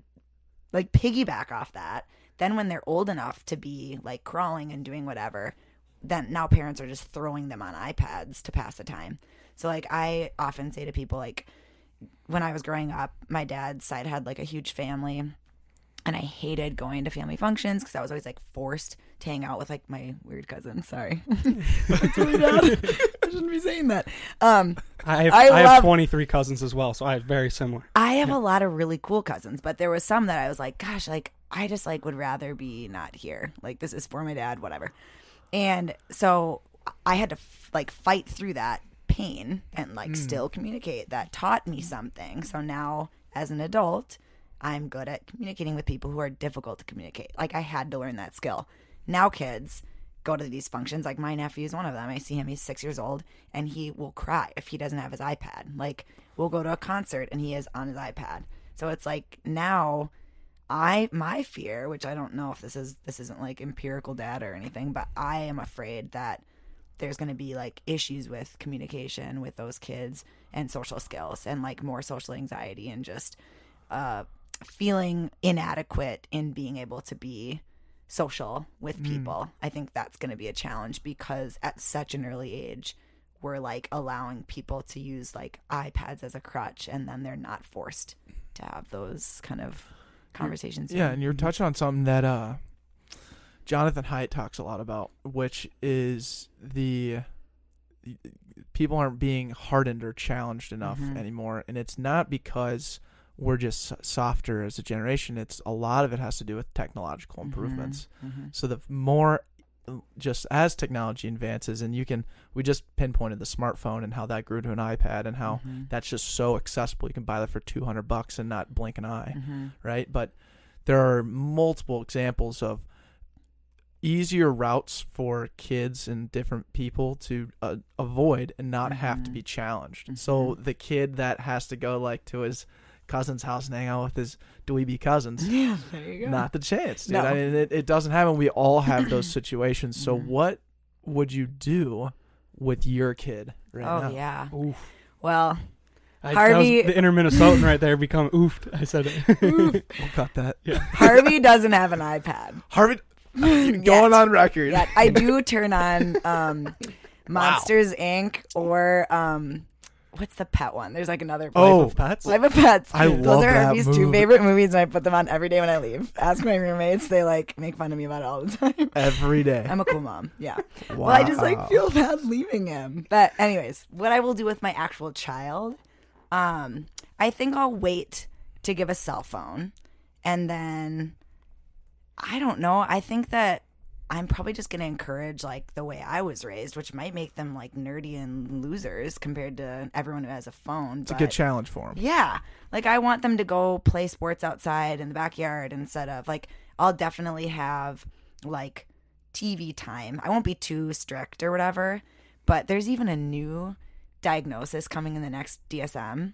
like piggyback off that, then when they're old enough to be like crawling and doing whatever, then now parents are just throwing them on iPads to pass the time. So like I often say to people like when I was growing up, my dad's side had like a huge family and I hated going to family functions because I was always like forced to hang out with like my weird cousin. Sorry, that's really bad. I shouldn't be saying that. Um,
I have,
I
I, have
love-
23 cousins as well, so I have very similar.
I have a lot of really cool cousins, but there was some that I was like, gosh, like I just like would rather be not here. Like this is for my dad, whatever. And so I had to f- like fight through that pain and like hmm. still communicate. That taught me something. So now as an adult, I'm good at communicating with people who are difficult to communicate. Like I had to learn that skill. Now kids go to these functions. Like my nephew is one of them. I see him, he's six years old, and he will cry if he doesn't have his iPad. Like we'll go to a concert and he is on his iPad. So it's like now I my fear, which I don't know if this is this isn't like empirical data or anything, but I am afraid that there's going to be like issues with communication with those kids and social skills and like more social anxiety and just uh feeling inadequate in being able to be social with people. I think that's going to be a challenge because at such an early age we're like allowing people to use like iPads as a crutch and then they're not forced to have those kind of conversations.
Yeah, and you're touching on something that uh, Jonathan Haidt talks a lot about, which is the people aren't being hardened or challenged enough
Mhm.
anymore, and it's not because we're just softer as a generation. It's a lot of it has to do with technological improvements.
Mhm.
So the more just as technology advances and you can we just pinpointed the smartphone and how that grew to an iPad and how
Mhm.
that's just so accessible you can buy that for 200 bucks and not blink an eye
Mhm.
right? But there are multiple examples of easier routes for kids and different people to uh, avoid and not have to
Mhm.
be challenged. So the kid that has to go like to his cousin's house and hang out with his dweeby cousins,
Yeah, there you go.
not the chance, dude.
No.
I mean, it, it doesn't happen. We all have those situations. So
Mhm.
what would you do with your kid right
oh
now?
yeah.
Oof.
Well,
I,
Harvey-
that was the inner Minnesotan right there become oofed. I said it.
We'll cut that.
Harvey doesn't have an iPad.
Harvey, Going on record.
I do turn on um, Monsters Inc. or um, what's the pet one? There's like another.
Oh,
Life of Pets.
Life of Pets.
I
Those
love
are
that
Harvey's two favorite movies, and I put them on every day when I leave. Ask my roommates; they like make fun of me about it all the time.
every day.
I'm a cool mom. Yeah.
wow.
Well, I just like feel bad leaving him. But anyways, what I will do with my actual child, um, I think I'll wait to give a cell phone, and then I don't know. I think that I'm probably just gonna encourage like the way I was raised, which might make them like nerdy and losers compared to everyone who has a phone.
It's a good challenge for them.
yeah. Like I want them to go play sports outside in the backyard instead of like I'll definitely have like TV time. I won't be too strict or whatever, but there's even a new diagnosis coming in the next DSM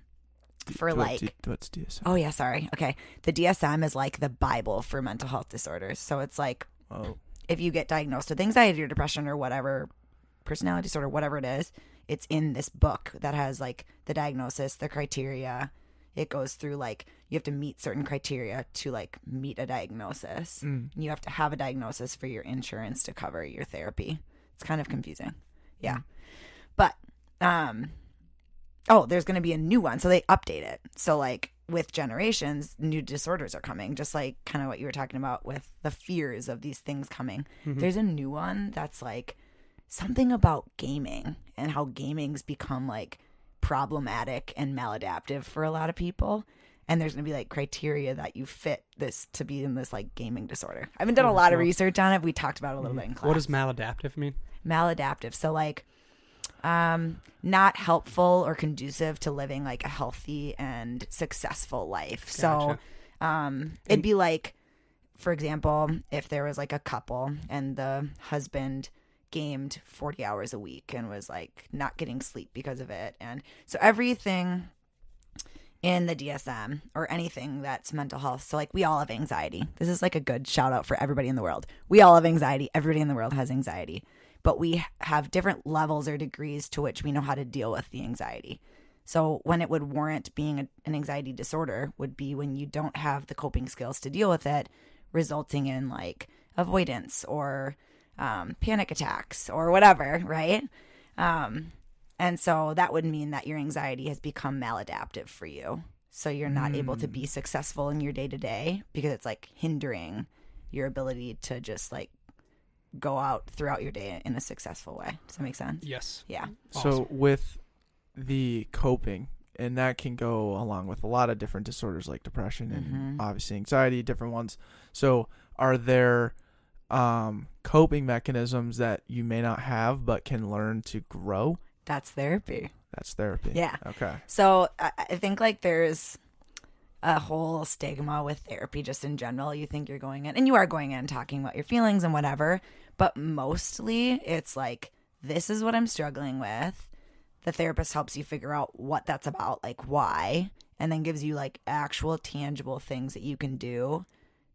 for
it,
like
do what's DSM?
Oh yeah, sorry. Okay. The DSM is like the bible for mental health disorders. So it's like
Oh,
if you get diagnosed with anxiety or depression or whatever personality disorder whatever it is it's in this book that has like the diagnosis the criteria it goes through like you have to meet certain criteria to like meet a diagnosis
Mm.
you have to have a diagnosis for your insurance to cover your therapy it's kind of confusing yeah but um oh there's going to be a new one. So they update it. So like with generations new disorders are coming just like kind of what you were talking about with the fears of these things coming. Mm-hmm. There's a new one that's like something about gaming and how gaming's become like problematic and maladaptive for a lot of people. And there's going to be like criteria that you fit this to be in this like gaming disorder. I haven't done a
Oh,
lot of research on it. We talked about it a little bit in class
what does maladaptive mean?
maladaptive. So like um not helpful or conducive to living like a healthy and successful life. So um it'd be like for example, if there was like a couple and the husband gamed 40 hours a week and was like not getting sleep because of it and so everything in the DSM or anything that's mental health. So, like, we all have anxiety. This is like a good shout out for everybody in the world. We all have anxiety. Everybody in the world has anxiety, but we have different levels or degrees to which we know how to deal with the anxiety. So, when it would warrant being a, an anxiety disorder would be when you don't have the coping skills to deal with it, resulting in like avoidance or um, panic attacks or whatever, right? Um, and so that would mean that your anxiety has become maladaptive for you. So you're not able to be successful in your day to day because it's like hindering your ability to just like go out throughout your day in a successful way. Does that make sense?
Yes.
Yeah.
So with the coping, and that can go along with a lot of different disorders like depression and
Mhm.
obviously anxiety, different ones. So are there um, coping mechanisms that you may not have but can learn to grow?
That's therapy.
That's therapy.
Yeah.
Okay.
So I, I think like there's a whole stigma with therapy just in general. You think you're going in, and you are going in talking about your feelings and whatever, but mostly it's like, this is what I'm struggling with. The therapist helps you figure out what that's about, like why, and then gives you like actual tangible things that you can do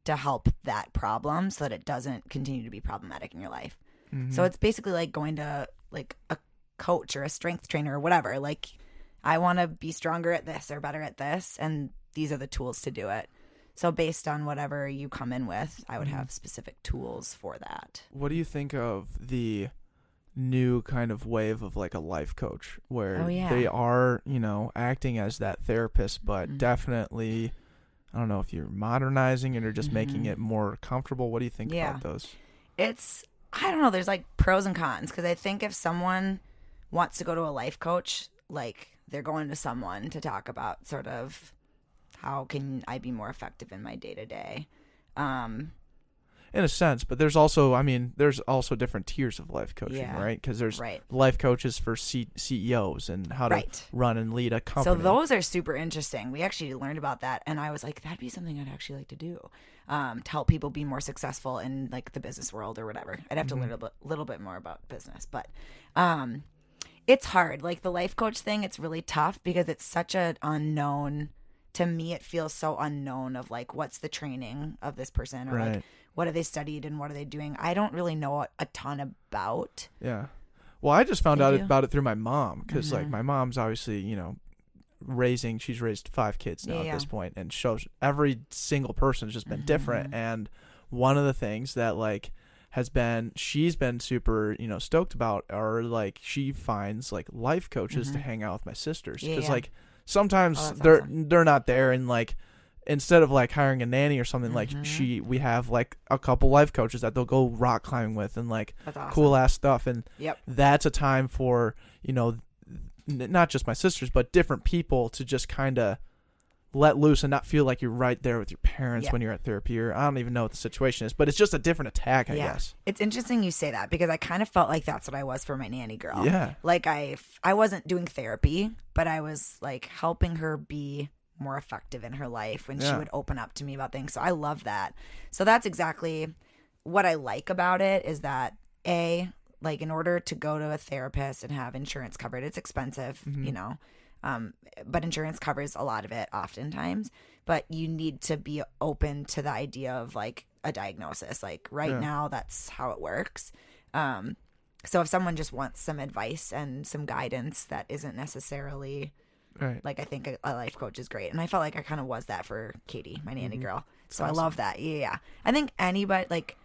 to help that problem so that it doesn't continue to be problematic in your life.
Mm-hmm.
So it's basically like going to like a coach or a strength trainer or whatever. Like I want to be stronger at this or better at this and these are the tools to do it. So based on whatever you come in with, I would
Mhm.
have specific tools for that.
What do you think of the new kind of wave of like a life coach where
Oh, yeah.
they are, you know, acting as that therapist, but
Mhm.
definitely, I don't know if you're modernizing it or just making
Mhm.
it more comfortable. What do you think
Yeah.
about those?
It's I don't know, there's like pros and cons because I think if someone wants to go to a life coach, like they're going to someone to talk about sort of how can I be more effective in my day to day. Um
in a sense, but there's also, I mean, there's also different tiers of life coaching,
Yeah.
right? Because there's
Right.
life coaches for C- CEOs and how to
Right.
run and lead a company.
So those are super interesting. We actually learned about that, and I was like, that'd be something I'd actually like to do, um, to help people be more successful in like the business world or whatever. I'd have to learn a little bit, little bit more about business, but um, it's hard. Like the life coach thing, it's really tough because it's such an unknown. To me, it feels so unknown of like what's the training of this person or like what have they studied and what are they doing. I don't really know a, ton about.
Yeah. Well, I just found
Did
out
you? Mm-hmm.
about it through my mom because, like, my mom's obviously, you know, raising. She's raised five kids now
Yeah,
at
yeah.
this point, and shows every single person has just been different.
Mm-hmm.
And one of the things that like has been she's been super you know stoked about are like she finds like life coaches to hang out with my sisters
Mm-hmm. Yeah,
because
yeah.
like sometimes
Oh,
they're
awesome.
they're not there and like instead of like hiring a nanny or something like
Mm-hmm.
she we have like a couple life coaches that they'll go rock climbing with and like
awesome.
cool ass stuff and
Yep.
that's a time for you know n- not just my sisters but different people to just kind of let loose and not feel like you're right there with your parents
Yeah.
when you're at therapy or I don't even know what the situation is but it's just a different attack I
yeah.
guess
It's interesting you say that because I kind of felt like that's what I was for my nanny girl.
Yeah.
Like I I wasn't doing therapy, but I was like helping her be more effective in her life when she would open up to me about things. So I love that. So that's exactly what I like about it is that a like in order to go to a therapist and have insurance covered, it's expensive,
Mm-hmm.
you know. Um, but insurance covers a lot of it oftentimes. But you need to be open to the idea of like a diagnosis. Like right
Yeah.
now, that's how it works. Um, so if someone just wants some advice and some guidance that isn't necessarily
right
like I think a, a life coach is great, and I felt like I kind of was that for Katie, my nanny
Mm-hmm.
girl. So I love that. Yeah, yeah. I think anybody like,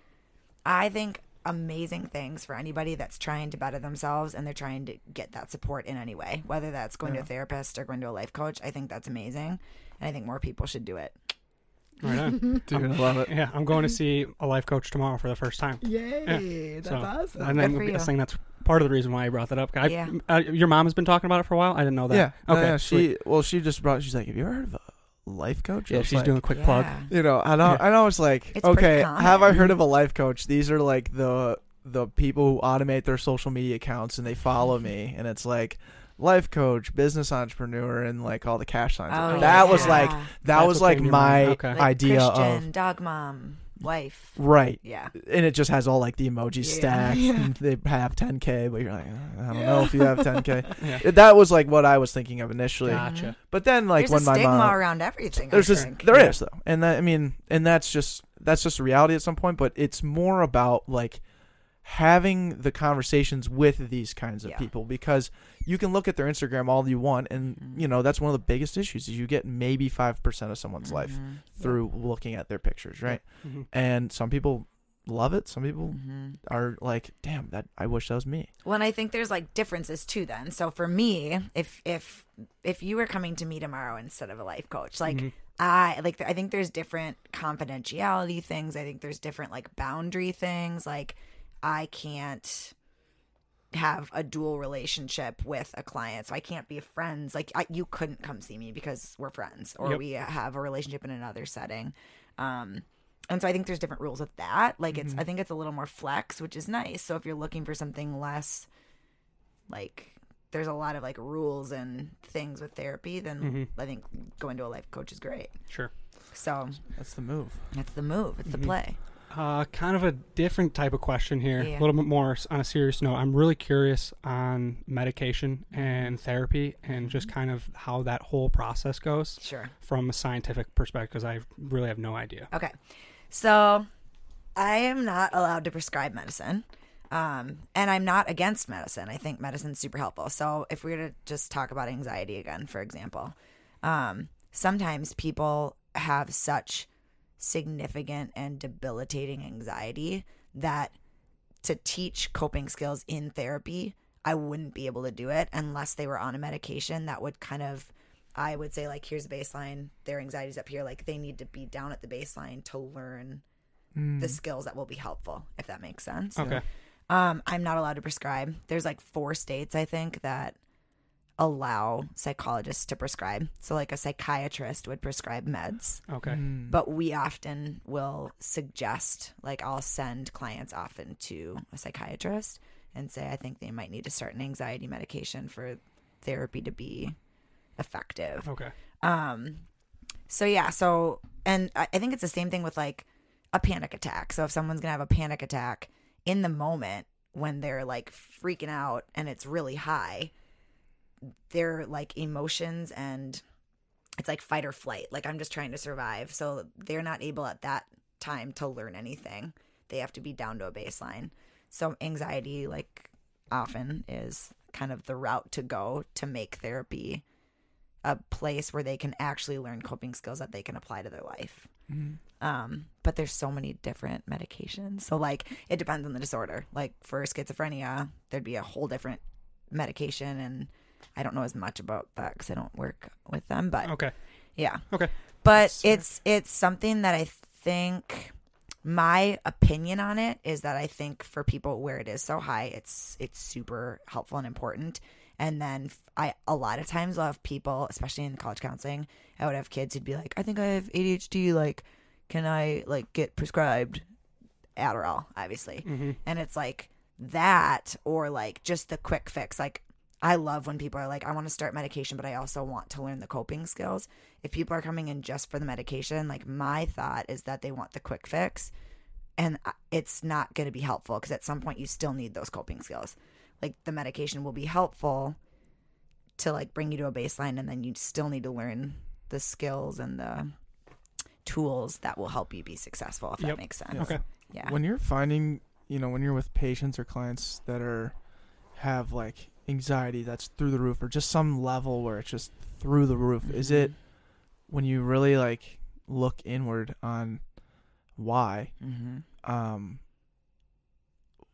I think amazing things for anybody that's trying to better themselves and they're trying to get that support in any way, whether that's going to a therapist or going to a life coach. I think that's amazing, and I think more people should do it.
Right on.
dude I love it
yeah, I'm going to see a life coach tomorrow for the first time.
Yay!
So, awesome.
And
then I
you.
think that's part of the reason why I brought that up. I,
Yeah.
uh, your mom has been talking about it for a while. I didn't know that.
yeah no,
Okay.
yeah, she well she just brought she's like have you ever heard of a life coach
Yeah, she's
like,
doing a quick plug.
Yeah.
you know, I know,
Yeah.
I know. It's like,
It's
okay, have I heard of a life coach? These are like the the people who automate their social media accounts and they follow mm-hmm. me, and it's like life coach, business entrepreneur, and like all the cash signs.
Oh,
that was like that
That's
was like
came to your
my.
Okay.
Like
idea
Christian,
of
dog mom, wife.
right.
Yeah.
And it just has all like the emoji
Yeah.
stacked.
Yeah.
And they have 10k, but you're like, "Uh, I don't know if you have 10k.
Yeah.
That was like what I was thinking of initially.
Gotcha.
But then like
There's
when
a
my
stigma
mom,
around everything.
there's
I
just
think.
there
Yeah.
is though and that i mean and that's just that's just reality at some point but it's more about like having the conversations with these kinds of
Yeah.
people because you can look at their instagram all you want and
Mm-hmm.
you know that's one of the biggest issues is you get maybe 5% of someone's life
Mm-hmm.
through looking at their pictures right
Mhm.
and some people love it some people
Mm-hmm.
are like damn that i wish that was me
Well, and I think there's like differences too. Then, so for me, if if if you were coming to me tomorrow instead of a life coach, like
Mhm.
I like I think there's different confidentiality things. I think there's different like boundary things. Like I can't have a dual relationship with a client, so I can't be friends. Like I, you couldn't come see me because we're friends, or
Yep.
we have a relationship in another setting. Um, and so I think there's different rules with that. Like it's, I think it's a little more flex, which is nice. So if you're looking for something less, like there's a lot of like rules and things with therapy, then
Mhm.
I think going to a life coach is great.
Sure.
So
that's the move
that's the move. It's the play.
Uh, kind of a different type of question here,
Yeah.
a little bit more on a serious note. I'm really curious on medication and therapy and just kind of how that whole process goes
Sure.
from a scientific perspective because I really have no idea.
Okay. So I am not allowed to prescribe medicine. Um, and I'm not against medicine. I think medicine's super helpful. So if we were to just talk about anxiety again, for example, um, sometimes people have such significant and debilitating anxiety that to teach coping skills in therapy, I wouldn't be able to do it unless they were on a medication that would kind of I would say like here's a baseline, their anxiety's up here, like they need to be down at the baseline to learn the skills that will be helpful, if that makes sense.
Okay.
Um, I'm not allowed to prescribe. There's like four states I think that allow psychologists to prescribe. So, like a psychiatrist would prescribe meds,
Okay.
Mm.
but we often will suggest, like, I'll send clients often to a psychiatrist and say, I think they might need to start an anxiety medication for therapy to be effective.
Okay.
Um, so yeah, so and I, I think it's the same thing with like a panic attack. So if someone's gonna have a panic attack in the moment when they're like freaking out and it's really high, their like emotions and it's like fight or flight. Like I'm just trying to survive. So they're not able at that time to learn anything. They have to be down to a baseline. So anxiety, like often, is kind of the route to go to make therapy a place where they can actually learn coping skills that they can apply to their life.
Mhm.
Um, but there's so many different medications. So like it depends on the disorder. Like for schizophrenia, there'd be a whole different medication, and I don't know as much about that because I don't work with them. But
Okay.
yeah.
Okay.
But it's it's something that I think my opinion on it is that I think for people where it is so high, it's it's super helpful and important. And then I a lot of times will have people, especially in college counseling, I would have kids who'd be like, I think I have ADHD. Like, can I like get prescribed Adderall? Obviously,
Mm-hmm.
and it's like that or like just the quick fix like i love when people are like i want to start medication but i also want to learn the coping skills if people are coming in just for the medication like my thought is that they want the quick fix and it's not going to be helpful because at some point you still need those coping skills like the medication will be helpful to like bring you to a baseline and then you still need to learn the skills and the tools that will help you be successful if
Yep.
that makes sense
Okay.
yeah
When you're finding, you know, when you're with patients or clients that are have like anxiety that's through the roof or just some level where it's just through the roof, is it when you really like look inward on why
mm-hmm.
um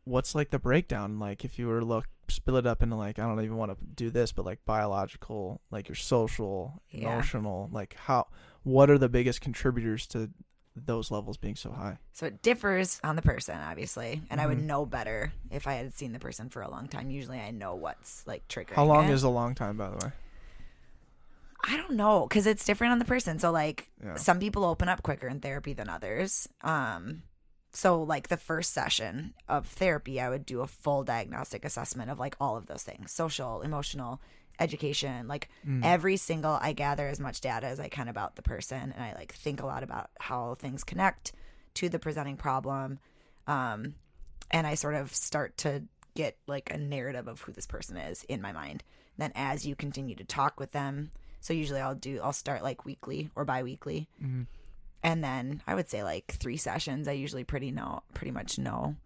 what's like the breakdown like if you were to look split it up into like i don't even want to do this but like biological like your social
Yeah.
emotional like how what are the biggest contributors to those levels being so high
So it differs on the person, obviously, and I would
Mhm.
know better if I had seen the person for a long time. Usually, I know what's like triggering.
how long
it.
is a long time by the way
I don't know because it's different on the person. So like,
Yeah.
some people open up quicker in therapy than others. Um, so like the first session of therapy, I would do a full diagnostic assessment of like all of those things: social, emotional, education, like
Mm.
every single. I gather as much data as I can about the person, and I like think a lot about how things connect to the presenting problem. Um, and I sort of start to get like a narrative of who this person is in my mind. Then as you continue to talk with them, so usually I'll do I'll start like weekly or bi-weekly.
Mhm.
And then I would say like 3 sessions I usually pretty know pretty much know.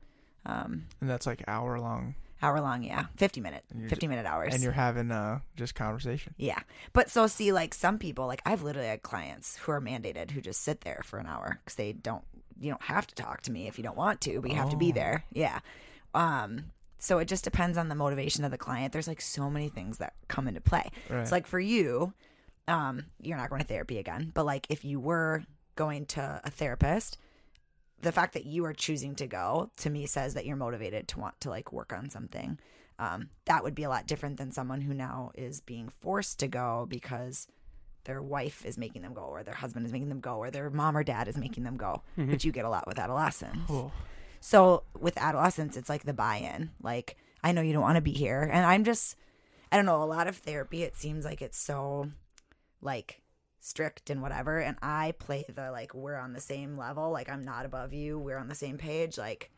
Um
and that's like hour long
hour long, yeah. 50 minute
And you're
50 minute hours.
and you're having uh just conversation
Yeah. But so see like some people like I've literally had clients who are mandated who just sit there for an hour cuz they don't you don't have to talk to me if you don't want to, but you have to be
Oh.
there. Yeah. Um so it just depends on the motivation of the client. There's like so many things that come into play.
right
It's like for you, um, you're not going to therapy again, but like if you were going to a therapist, the fact that you are choosing to go to me says that you're motivated to want to like work on something. Um, that would be a lot different than someone who now is being forced to go because their wife is making them go, or their husband is making them go, or their mom or dad is making them go,
Mhm.
which you get a lot with adolescence.
Oh.
So with adolescence, it's like the buy-in. Like I know you don't want to be here, and I'm just, I don't know. A lot of therapy, it seems like it's so, like strict and whatever. And I play the like we're on the same level. Like I'm not above you. We're on the same page. Like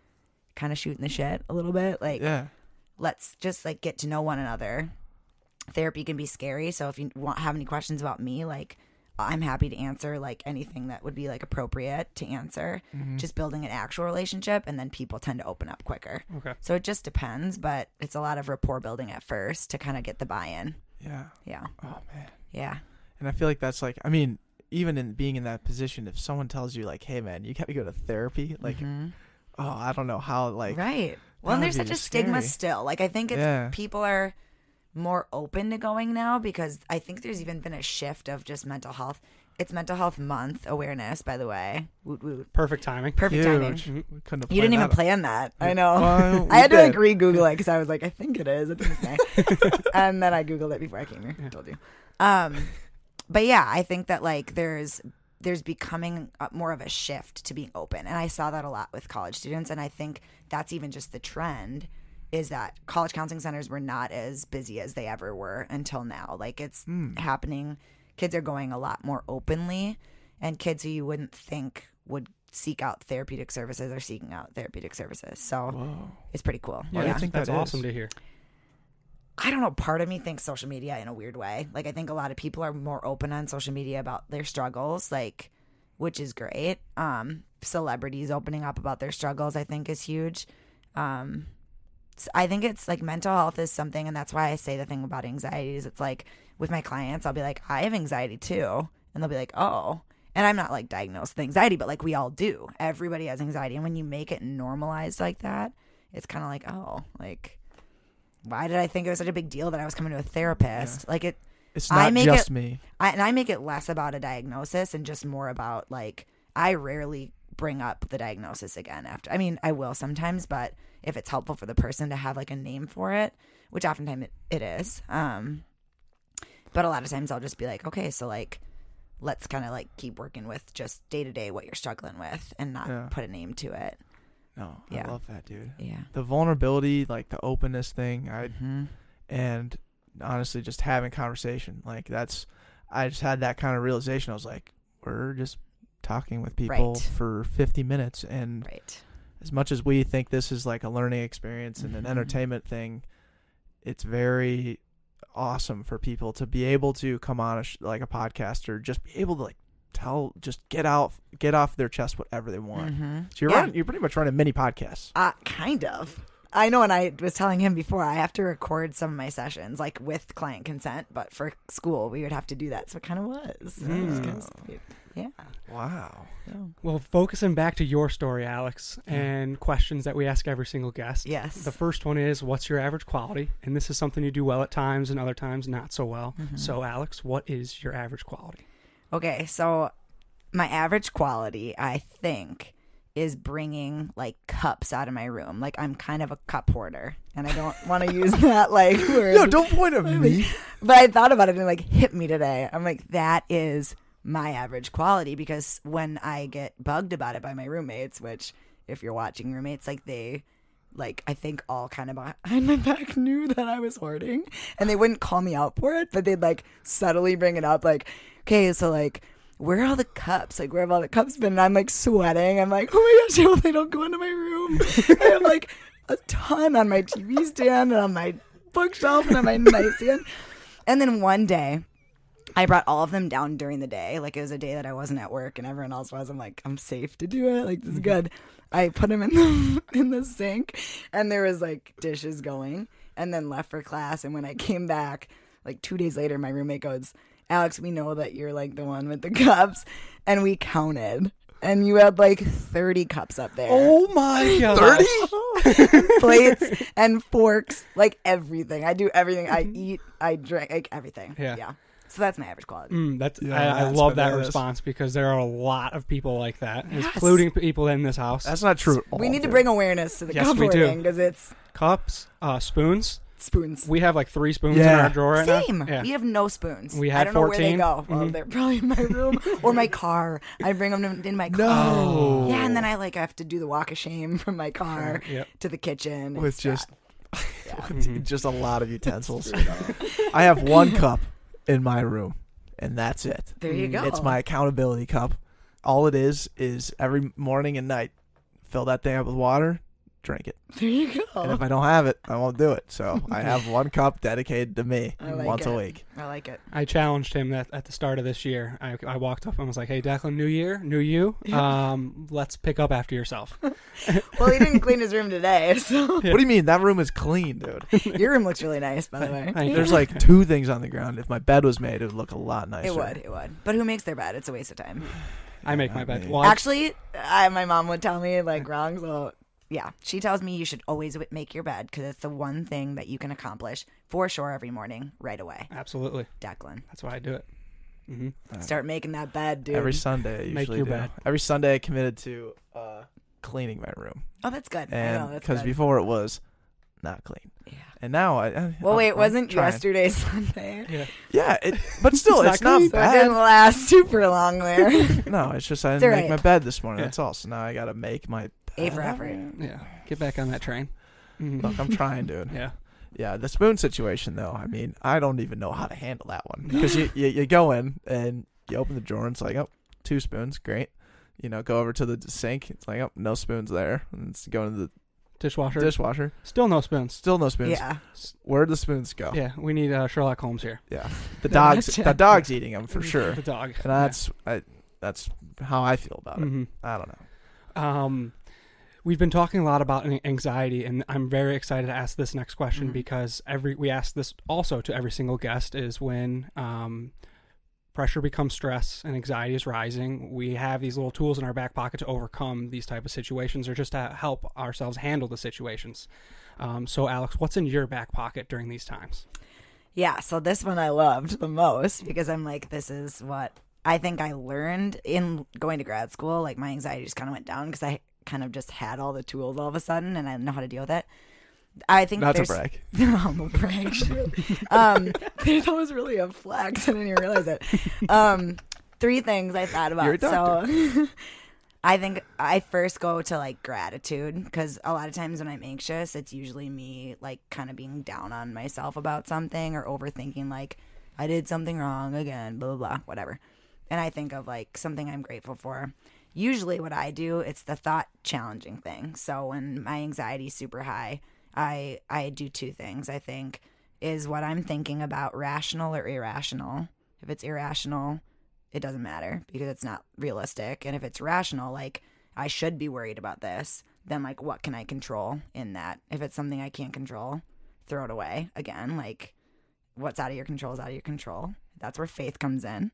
kind of shooting the shit a little bit. Like
yeah
let's just like get to know one another. Therapy can be scary, so if you want have any questions about me, like I'm happy to answer like anything that would be like appropriate to answer.
Mhm.
Just building an actual relationship and then people tend to open up quicker.
Okay.
So it just depends, but it's a lot of rapport building at first to kind of get the buy-in.
yeah
Yeah.
oh man
Yeah.
And i feel like that's like i mean even in being in that position if someone tells you like hey man you gotta go to therapy like
Mhm.
oh i don't know how like
right. Well, and there's such a stigma still. Like I think it's
Yeah.
people are more open to going now because I think there's even been a shift of just mental health. it's Mental Health Month awareness, by the way. Woot woot.
Perfect timing.
Perfect timing.
Huge. We couldn't have
You didn't even
that.
plan that. I know.
Well,
I had
we
to like
did.
re-Google it because I was like, I think it is. I think it's May. and then I Googled it before I came here. I told you. Um, but yeah, I think that like there's there's becoming more of a shift to being open, and I saw that a lot with college students, and I think that's even just the trend is that college counseling centers were not as busy as they ever were until now. Like it's hmm. happening. Kids are going a lot more openly, and kids who you wouldn't think would seek out therapeutic services are seeking out therapeutic services. So
Whoa.
it's pretty cool.
Yeah, do you
yeah.
think
That's
that is?
awesome to hear.
I don't know. Part of me thinks social media in a weird way. Like I think a lot of people are more open on social media about their struggles, like which is great. Um, celebrities opening up about their struggles, I think, is huge. Um, I think it's like mental health is something, and that's why I say the thing about anxiety is it's like with my clients, I'll be like, I have anxiety too, and they'll be like, oh. And I'm not like diagnosed with anxiety, but like we all do. Everybody has anxiety, and when you make it normalized like that, it's kind of like, oh, like why did I think it was such a big deal that I was coming to a therapist? Like it,
It's
I
not
make
just
it-
me.
I, and I make it less about a diagnosis and just more about like I rarely bring up the diagnosis again after. I mean, I will sometimes, but if it's helpful for the person to have like a name for it, which oftentimes it, it is. Um, but a lot of times I'll just be like, okay, so like let's kind of like keep working with just day to day what you're struggling with and not
Yeah.
put a name to it.
No,
Yeah.
I love that, dude.
Yeah.
The vulnerability, like the openness thing, I
hmm
and honestly just having conversation like that's i just had that kind of realization i was like we're just talking with people
Right.
for 50 minutes and
Right.
as much as we think this is like a learning experience and an
Mhm.
entertainment thing it's very awesome for people to be able to come on a sh- like a podcast or just be able to like tell just get out get off their chest whatever they want
hmm
so you're
Yeah.
running, you're pretty much running mini podcasts
Uh, kind of. I know, and I was telling him before, I have to record some of my sessions, like with client consent, but for school, we would have to do that. So it kind of was. So it was
Mm.
Yeah.
wow
yeah.
Well, focusing back to your story, Alex, and questions that we ask every single guest.
Yes.
The first one is, what's your average quality? And this is something you do well at times and other times not so well.
Mm-hmm.
So, Alex, what is your average quality?
Okay, so my average quality, I think, is bringing like cups out of my room. Like I'm kind of a cup hoarder, and I don't want to use that like word.
no don't point at me
But I thought about it and it like hit me today. I'm like, that is my average quality because when I get bugged about it by my roommates, which if you're watching roommates, like they like I think all kind of behind my back knew that I was hoarding and they wouldn't call me out for it, but they'd like subtly bring it up like, okay, so like where are all the cups? Like, where have all the cups been? And I'm like sweating. I'm like, oh my gosh, I hope they don't go into my room. I have like a ton on my TV stand and on my bookshelf and on my nightstand. And then one day, I brought all of them down during the day. Like it was a day that I wasn't at work and everyone else was. I'm like, I'm safe to do it. Like this is mm-hmm. good. I put them in the in the sink, and there was like dishes going, and then left for class. And when I came back, like two days later, my roommate goes, "Alex, we know that you're like the one with the cups," and we counted. And you had like 30 cups up there.
Oh my god! 30?
plates and forks, like everything. I do everything. I eat, I drink, like everything.
Yeah.
Yeah. So that's my average quality.
Mm, that's
Yeah,
I, I
that's
love that
bananas.
response because there are a lot of people like that,
Yes.
including people in this house.
That's not true. at
we
all,
need to
dude.
bring awareness to the
Yes,
cup
we do.
because it's
Cups, uh, spoons.
Spoons.
We have like three spoons in
Yeah.
our drawer right now.
Same.
Yeah.
We have no spoons.
We
I don't know where they go. Well,
Mhm.
they're probably in my room or my car. I bring them in my car.
No.
Yeah, and then I like have to do the walk of shame from my car
Yep.
to the kitchen.
with
It's
just
bad.
with just a lot of utensils. I have one cup in my room, and that's it.
there you go.
It's my accountability cup. All it is is every morning and night, fill that thing up with water, drink it.
There you go.
And if I don't have it, I won't do it. So I have one cup dedicated to me
like
once a week.
I like it.
I challenged him that at the start of this year. I, I walked up and was like, "Hey, Declan, new year, new you. Um, let's pick up after yourself."
Well, he didn't clean his room today, so
What do you mean? That room is clean, dude.
your room looks really nice, by the way.
Thank.
There's like two things on the ground. If my bed was made, it would look a lot nicer.
It would, it would. But who makes their bed? It's a waste of time.
I make my bed.
me.
Well, I-
Actually, I, my mom would tell me like wrong. So yeah, she tells me you should always make your bed because it's the one thing that you can accomplish for sure every morning right away.
absolutely.
Declan.
That's why I do it. Mm-hmm.
Start making that bed, dude.
Every Sunday, I
Make
usually
your
do.
bed.
Every Sunday, I committed to uh, cleaning my room,
oh, that's good. I know,
and
that's
because
good.
before it was not clean,
Yeah.
and now I. I
Well, wait,
I'm
wasn't
trying.
yesterday Sunday?
Yeah.
Yeah, it, but still,
It's
it's,
not
not,
clean.
So it didn't
bad.
last super long there.
No, it's just I didn't make
alright.
my bed this morning.
Yeah.
That's all. So now I got to make my
A
bed
for effort.
Yeah. Get back on that train. Mhm.
Look, I'm trying, dude.
Yeah.
Yeah, the spoon situation though. I mean, I don't even know how to handle that one because you, you you go in and you open the drawer and it's like, oh, two spoons, great. You know, go over to the sink. It's like, oh, no spoons there. And it's going to the
Dishwasher.
dishwasher.
Still no spoons.
Still no spoons.
yeah.
Where'd the spoons go?
Yeah, we need uh, Sherlock Holmes here.
Yeah. The
The
dogs. the dog's eating them for sure.
The dog.
And that's I, that's how I feel about
Yeah.
it.
Mhm.
I don't know.
Um, we've been talking a lot about anxiety, and I'm very excited to ask this next question
Mhm.
because every we ask this also to every single guest is when um, pressure becomes stress and anxiety is rising. We have these little tools in our back pocket to overcome these type of situations, or just to help ourselves handle the situations. Um, so, Alex, what's in your back pocket during these times?
Yeah, so this one I loved the most because I'm like, this is what I think I learned in going to grad school. Like, my anxiety just kind of went down because I kind of just had all the tools all of a sudden and I know how to deal with it. I think
Not to
there's,
brag.
I'm a brag. um, that was really a flex. I didn't even realize it. Um, three things I thought about.
You're a
So, I think I first go to like gratitude because a lot of times when I'm anxious, it's usually me like kind of being down on myself about something or overthinking like I did something wrong again, blah blah blah, whatever. And I think of like something I'm grateful for. Usually, what I do, it's the thought challenging thing. So when my anxiety's super high, I I do two things. I think is what I'm thinking about rational or irrational. If it's irrational, it doesn't matter because it's not realistic. And if it's rational, like I should be worried about this, then like what can I control in that? If it's something I can't control, throw it away. Again, like what's out of your control is out of your control. That's where faith comes in.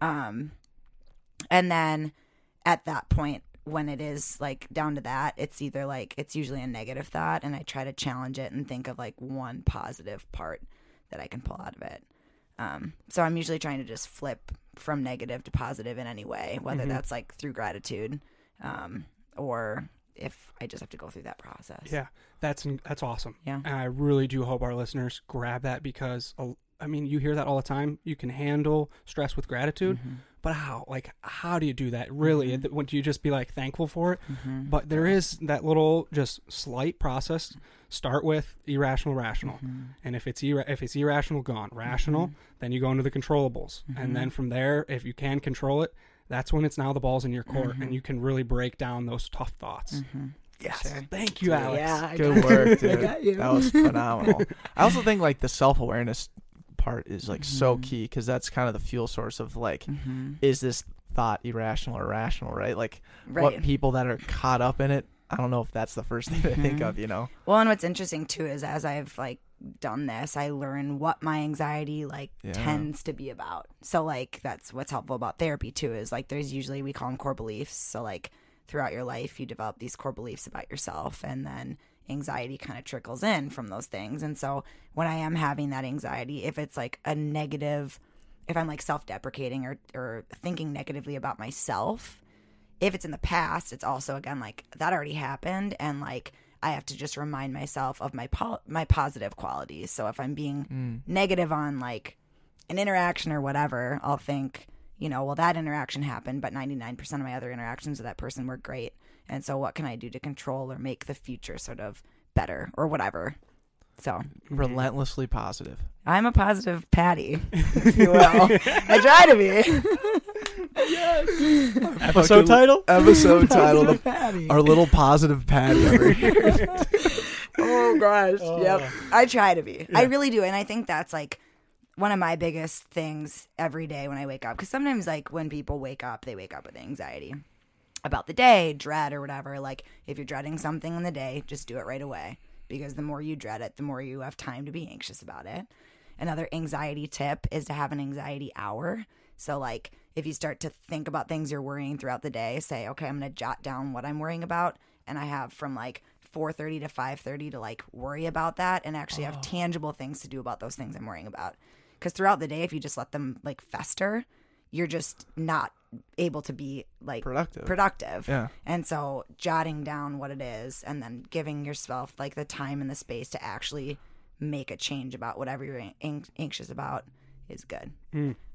Um and then at that point when it is like down to that, it's either like it's usually a negative thought and I try to challenge it and think of like one positive part that I can pull out of it. Um, so I'm usually trying to just flip from negative to positive in any way, whether
Mhm.
that's like through gratitude, um, or if I just have to go through that process.
Yeah, that's that's awesome.
Yeah.
And I really do hope our listeners grab that because I mean, you hear that all the time. You can handle stress with gratitude,
Mhm.
But how? Like, how do you do that? Really?
Mhm.
Would you just be like thankful for it?
Mhm.
But there is that little just slight process. Start with irrational, rational,
Mhm.
and if it's ir- if it's irrational, gone. Rational,
Mhm.
then you go into the controllables, and then from there, if you can control it, that's when it's now the ball's in your court, and you can really break down those tough thoughts.
Yes.
Sure.
Thank you, Alex.
Yeah,
Good work,
you. I
dude.
got you.
That was phenomenal. I also think like the self awareness part is like so
Mhm.
key because that's kind of the fuel source of like,
Mhm.
is this thought irrational or rational, right? Like
Right.
what people that are caught up in it. I don't know if that's the first thing they think
Mhm.
of, you know?
Well, and what's interesting too is as I've like done this, I learn what my anxiety like
Yeah.
tends to be about. So like that's what's helpful about therapy too is like there's usually we call them core beliefs. So like throughout your life you develop these core beliefs about yourself and then anxiety kind of trickles in from those things. And so when I am having that anxiety, if it's like a negative if I'm like self-deprecating or or thinking negatively about myself, if it's in the past, it's also again like that already happened, and like I have to just remind myself of my po- my positive qualities. So if I'm being
Mm.
negative on like an interaction or whatever, I'll think, you know, well that interaction happened, but 99% of my other interactions with that person were great, and so what can I do to control or make the future sort of better or whatever. So mm-hmm.
Relentlessly positive.
I'm a positive Patty, if you will. I try to be.
Episode
Fucking
title?
Episode title. The-
Patty.
Our little positive patty over here.
oh gosh. Oh. Yep.
Oh.
I try to be. I really do. And I think that's like one of my biggest things every day when I wake up. Because sometimes, like, when people wake up, they wake up with anxiety about the day, dread, or whatever. Like, if you're dreading something in the day, just do it right away. Because the more you dread it, the more you have time to be anxious about it. Another anxiety tip is to have an anxiety hour. So, like, if you start to think about things you're worrying throughout the day, say, okay, I'm going to jot down what I'm worrying about. And I have from like 4.30 to 5.30 to like worry about that and actually have oh. tangible things to do about those things I'm worrying about. Because throughout the day, if you just let them like fester, you're just not able to be like
Productive.
productive.
Yeah.
And so jotting down what it is and then giving yourself like the time and the space to actually make a change about whatever you're an- anxious about is good.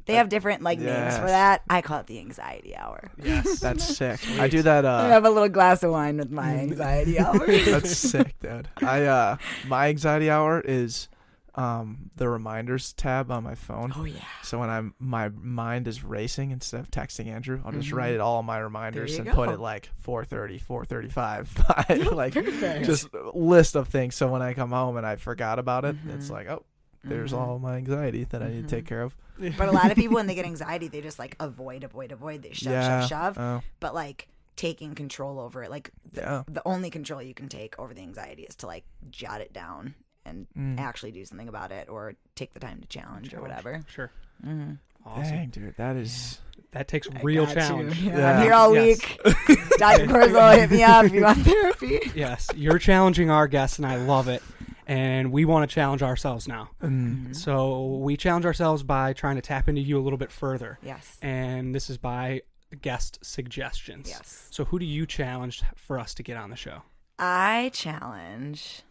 They have different like names for that. I call it the anxiety hour.
Yes.
That's sick. I do that.
I
Uh,
have a little glass of wine with my anxiety hour.
that's sick, dude. I uh, my anxiety hour is um the reminders tab on my phone.
oh yeah.
So when I'm my mind is racing instead of texting Andrew, I'll just write it all in my reminders
Mm-hmm.
and put it like 4:30, 4:35, 5, like
Perfect.
just list of things. So when I come home and I forgot about it, it's
Mm-hmm.
like, oh, there's all my anxiety that I need to take care of.
But a lot of people when they get anxiety, they just like avoid, avoid, avoid. They shove,
yeah.
shove, shove.
Oh,
But like taking control over it, like
yeah.
the only control you can take over the anxiety is to like jot it down and
Mm.
actually do something about it or take the time to challenge, or whatever.
Sure.
Mm-hmm.
Awesome.
Dang, dude, that is.
That takes real challenge.
Yeah,
Yeah.
I'm here all
Yes.
week. Dr. Coursol, hit me up if you want therapy.
Yes, you're challenging our guests, and I love it. And we want to challenge ourselves now.
Mm,
So we challenge ourselves by trying to tap into you a little bit further.
Yes.
And this is by guest suggestions.
Yes.
So who do you challenge for us to get on the show?
I challenge.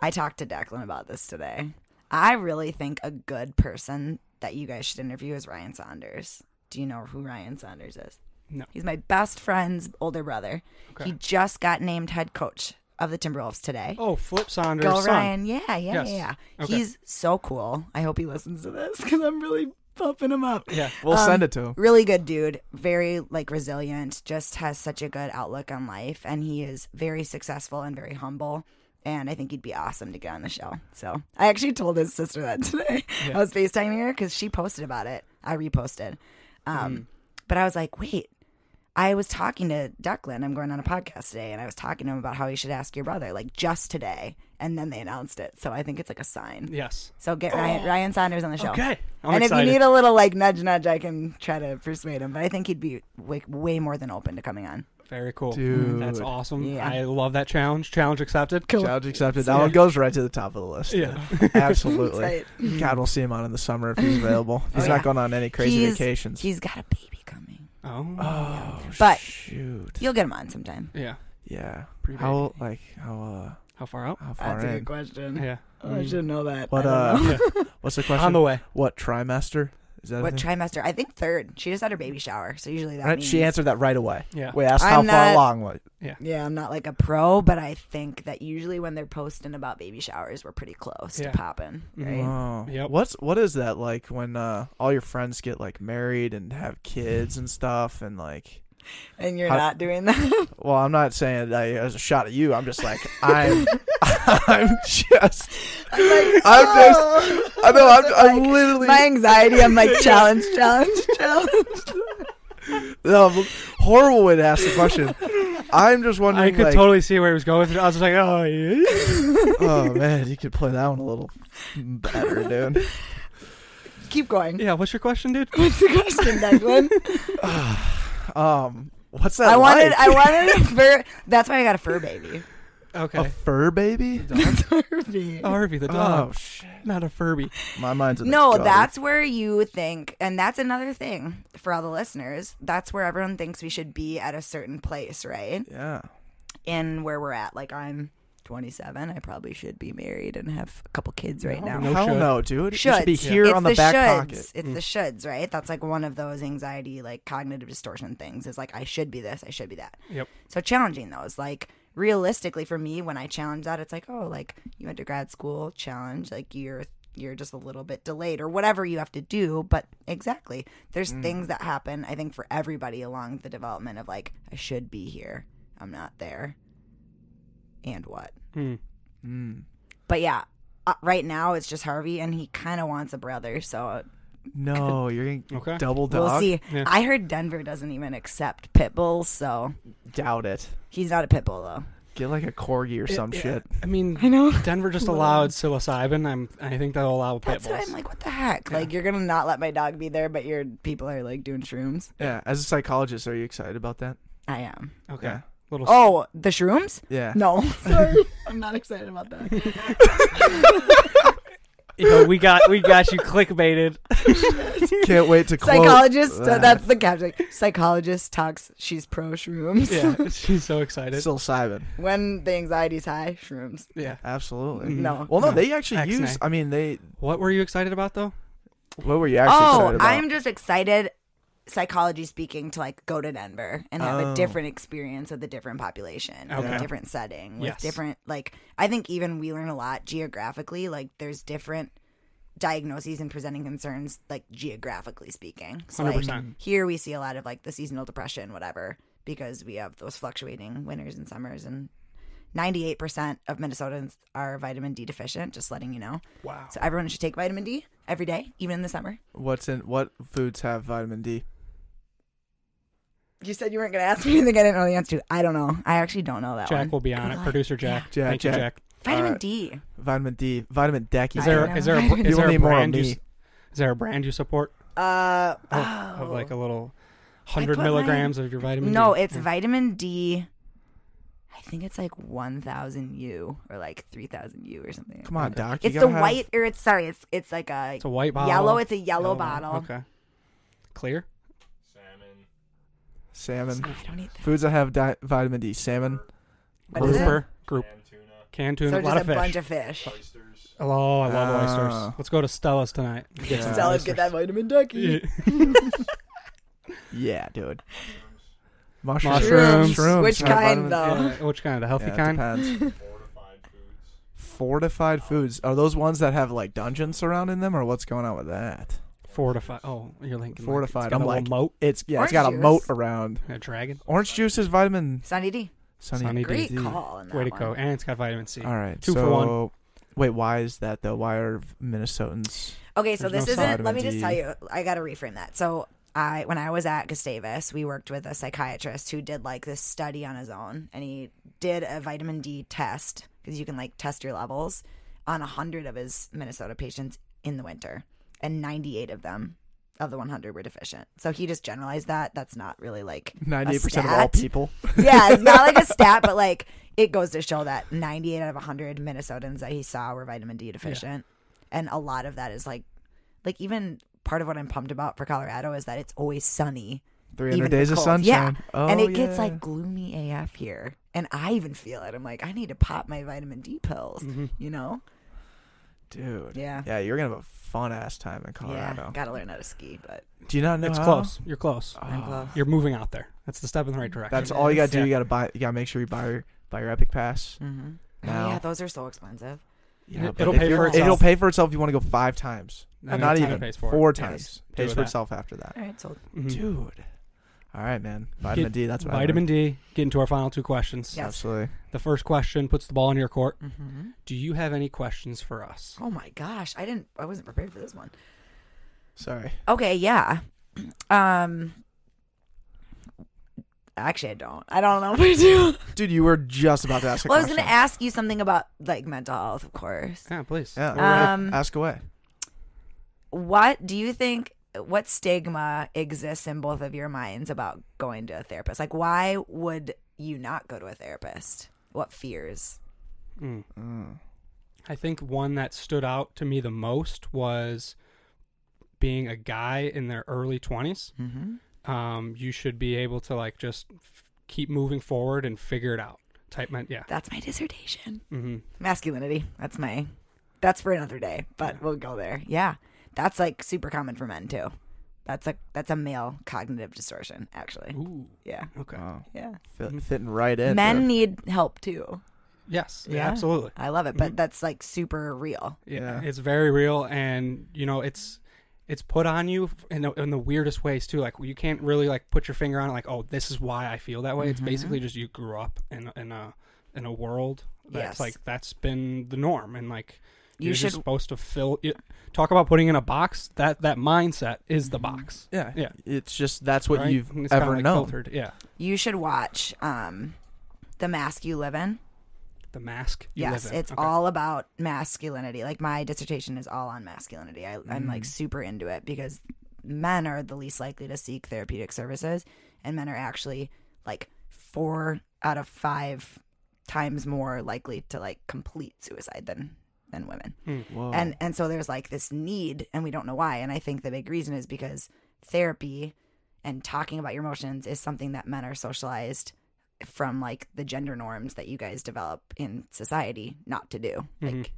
I talked to Declan about this today. I really think a good person that you guys should interview is Ryan Saunders. Do you know who Ryan Saunders is?
No.
He's my best friend's older brother.
Okay.
He just got named head coach of the Timberwolves today.
Oh, Flip Saunders.
Go
son.
Ryan. Yeah, yeah,
Yes.
yeah, yeah.
Okay.
He's so cool. I hope he listens to this because I'm really pumping him up.
Yeah.
we'll
Um,
send it to him.
Really good dude. Very like resilient. Just has such a good outlook on life, and he is very successful and very humble. And I think he'd be awesome to get on the show. So I actually told his sister that today. I was FaceTiming her because she posted about it. I reposted. Um, But I was like, wait, I was talking to Declan. I'm going on a podcast today, and I was talking to him about how he should ask your brother, like just today. And then they announced it. So I think it's like a sign.
Yes.
So get Ryan, Ryan Saunders on the show.
Okay. I'm
and
excited.
if you need a little like nudge, nudge, I can try to persuade him. But I think he'd be way, way more than open to coming on.
Very cool.
Dude.
That's awesome.
Yeah.
I love that challenge. Challenge accepted.
Challenge accepted. That one goes right to the top of the list.
Yeah.
Absolutely.
Right.
God, we'll see him on in the summer if he's available. He's
Oh,
not
yeah.
going on any crazy
He's-
vacations.
He's got a baby coming.
Oh.
oh,
But-
shoot.
You'll get him on sometime.
Yeah.
Yeah.
Pre-baby.
How like how
How far out?
uh how far in?
question.
Yeah.
I should know that.
What
I
uh?
don't know.
What's the question?
On the way.
What trimester? Is that
what trimester? I think third. She just had her baby shower, so usually that
Right,
means
She answered that right away.
Yeah.
We asked how
I'm
far
not-
along. What?
Yeah, I'm not like a pro, but I think that usually when they're posting about baby showers, we're pretty close
Yeah.
to popping, right?
Oh.
Yep.
What's what is that like when uh all your friends get like married and have kids and stuff and like
And you're
How-
not doing that.
well I'm not saying that as a uh, shot at you I'm just like I'm I'm just I'm just I know I'm, I'm literally
My anxiety, I'm like challenge, challenge, challenge.
no, I'm horrible way to ask the question. I'm just wondering.
I could
like
totally see where he was going with it. I was just like, oh, yeah.
oh man you could play that one a little better dude.
Keep going.
yeah. What's your question, dude?
What's the question, Declan?
Um what's that
I wanted,
like?
I wanted a fur. That's why I got a fur baby.
Okay.
a fur baby?
Furby.
Oh, Harvey the dog,
Oh shit.
not a Furby.
My mind's in the
No,
gutter.
that's where you think, and that's another thing for all the listeners. That's where everyone thinks we should be at a certain place, right?
yeah.
In where we're at. Like I'm 27, I probably should be married and have a couple kids right
No,
now.
no
Hell
should.
no, dude. You should be here
it's
on the,
the
back
shoulds.
pocket. Mm.
It's the shoulds, right? That's like one of those anxiety, like cognitive distortion things. Is like I should be this, I should be that.
Yep.
So challenging those, like realistically for me, when I challenge that, it's like, oh, like you went to grad school, challenge, like you're you're just a little bit delayed or whatever you have to do. But exactly, there's
Mm.
things that happen. I think for everybody along the development of like I should be here, I'm not there, and what.
Hmm.
Mm.
But yeah, uh, right now it's just Harvey, and he kind of wants a brother, so
No, you're getting
Okay.
double dog.
we'll see.
Yeah.
I heard Denver doesn't even accept pit bulls, so
Doubt it.
he's not a pit bull though.
Get like a corgi or some
Yeah,
shit.
I mean,
I know.
Denver just allowed psilocybin. I'm. I think they'll allow pit
That's
bulls.
what I'm like. What the heck? Like you're gonna not let my dog be there, but your people are like doing shrooms.
Yeah. As a psychologist, are you excited about that?
I am.
okay.
Yeah.
Little.
Oh, the shrooms?
Yeah.
No, sorry, I'm not excited about that.
Yo, we got we got you clickbaited.
Can't wait to quote
Psychologist. uh, that's the caption. Psychologist talks. She's pro shrooms.
Yeah, she's so excited.
still Simon.
when the anxiety's high, shrooms.
yeah.
Absolutely.
Mhm.
No.
Well, no,
No.
they actually
X-nay.
use. I mean, they.
What were you excited about though?
What were you actually
oh,
excited about?
I'm just excited, psychology speaking, to like go to Denver and have
Oh.
a different experience with a different population, in
Okay.
a different setting, with
Yes.
different like. I think even we learn a lot geographically. Like there's different diagnoses and presenting concerns, like geographically speaking. So
100%.
here we see a lot of like the seasonal depression, whatever, because we have those fluctuating winters and summers and. 98% of Minnesotans are vitamin D deficient, just letting you know.
Wow.
So everyone should take vitamin D every day, even in the summer.
What's in what foods have vitamin D?
You said you weren't going to ask me anything I didn't know the answer to. I don't know. I actually don't know that one.
Jack
one.
will be on it. Producer Jack.
Jack,
Thank you,
Jack.
Jack.
Vitamin
Alright.
D.
Vitamin D, vitamin Decky.
Is
I
there
don't
is there a, is
You
there a
need more
brand you
me.
s- is there a brand you support
Uh,
of,
oh.
of like a little hundred
put
milligrams of your vitamin? D?
No,
D?
it's
Yeah.
vitamin D. I think it's like 1,000 U or like 3,000 U or something.
Come on,
Okay.
doc. You
It's the
gotta have-
white, or it's sorry, it's it's like a
It's a white bottle.
yellow. It's a yellow, bottle.
Okay. Clear.
Salmon.
I don't eat that.
Foods that have di- vitamin D: salmon.
What is it?
Grouper. Group. Canned tuna.
So
a lot
just
of
a
fish.
bunch of fish. Oysters.
oh, I love
Ah.
oysters. Let's go to Stella's tonight. Get
Yeah.
some
Tell
oysters.
get that vitamin ducky.
Yeah.
Yeah, dude. Mushrooms.
Mushrooms.
Shrooms
Which
have
kind,
vitamin-
though?
Yeah, Which kind? The healthy
Yeah, it
kind?
depends. Fortified foods. Fortified foods. Are those ones that have like dungeons surrounding them, or what's going on with that?
Fortified. Oh, you're thinking
Fortified.
Like, it's got
I'm
a
like-
moat.
It's yeah,
Orange
it's got a
juice.
moat around.
A dragon.
Orange juice is vitamin
Sunny D.
Sunny.
Sunny D.
Great
D.
call. On that
Way to
one.
go. And it's got vitamin C.
All right,
Two
so
for one.
wait, why is that though? Why are Minnesotans?
Okay, so
There's
this
no
isn't. Let me
vitamin
just tell you. I got to reframe that. So I, when I was at Gustavus, we worked with a psychiatrist who did like this study on his own, and he did a vitamin D test because you can like test your levels on a hundred of his Minnesota patients in the winter, and ninety-eight of them of the 100 were deficient. So he just generalized that. That's not really like
Ninety-eight percent of all people.
yeah, it's not like a stat, but like it goes to show that 98 out of 100 Minnesotans that he saw were vitamin D deficient, and a lot of that is like, like even part of what I'm pumped about for Colorado is that it's always sunny,
Three
even
hundred
in
days of sunshine.
Yeah,
Oh,
and it gets like gloomy AF here, and I even feel it. I'm like, I need to pop my vitamin D pills,
Mhm.
you know?
Dude.
Yeah.
Yeah, you're gonna have a fun ass time in Colorado.
Yeah, gotta learn how to ski, but
Do you not know
It's
how?
close. You're close.
I'm
Oh,
close.
You're moving out there. That's the step in the right direction.
That's all you gotta do.
Yeah.
You gotta buy. You gotta make sure you buy your buy your Epic Pass.
mm-hmm.
Now.
yeah, those are so expensive.
Yeah,
it, it'll, pay for itself.
It'll pay for itself if you want to go five times.
And
not even
what it pays for
four
Yes.
times.
Do
Pays for
that.
itself after that.
All right, so
Mhm.
Dude. All right, man. Vitamin D. That's what
Vitamin D. Get into our final two questions.
Yeah.
Absolutely.
The first question puts the ball in your court.
mm-hmm.
Do you have any questions for us?
Oh my gosh, I didn't. I wasn't prepared for this one.
Sorry.
Okay, yeah. Um. Actually, I don't. I don't know if I do.
Dude, you were just about to ask a
Well, I was going to ask you something about like mental health, of course.
Yeah, please.
Yeah.
Go right ahead.
Um,
ask away.
What do you think? What stigma exists in both of your minds about going to a therapist? Like, why would you not go to a therapist? What fears?
Mm.
Mm.
I think one that stood out to me the most was being a guy in their early 20s.
Mm-hmm.
Um, you should be able to like just f- keep moving forward and figure it out. Type man, yeah.
That's my dissertation.
hmm
Masculinity. That's my. That's for another day, but we'll go there. Yeah, that's like super common for men too. That's a that's a male cognitive distortion, actually.
Ooh.
Yeah,
Okay.
Wow.
yeah.
Fit, fitting right in.
Men
dude.
need help too.
Yes. Yeah.
Yeah.
Absolutely.
I love it, but that's like super real.
Yeah,
Yeah.
It's very real, and you know, it's it's put on you in the, in the weirdest ways too. Like you can't really like put your finger on it. Like, oh, this is why I feel that way. It's
Mhm.
basically just you grew up in in a in a world that's
Yes.
like that's been the norm, and like
You
you're
should
just supposed to fill. You, talk about putting in a box. That that mindset is the box.
Yeah.
Yeah.
It's just that's what
right?
you've
it's kinda,
ever
like,
known.
Filtered. Yeah.
you should watch um, the mask you live in.
The mask. You
yes,
live in.
it's
Okay.
all about masculinity. Like my dissertation is all on masculinity. I, I'm like
Mm.
super into it because men are the least likely to seek therapeutic services, and men are actually like four out of five times more likely to like complete suicide than than women. Hmm.
Whoa.
And and so there's like this need and we don't know why. And I think the big reason is because therapy and talking about your emotions is something that men are socialized from like the gender norms that you guys develop in society not to do. Mm-hmm. Like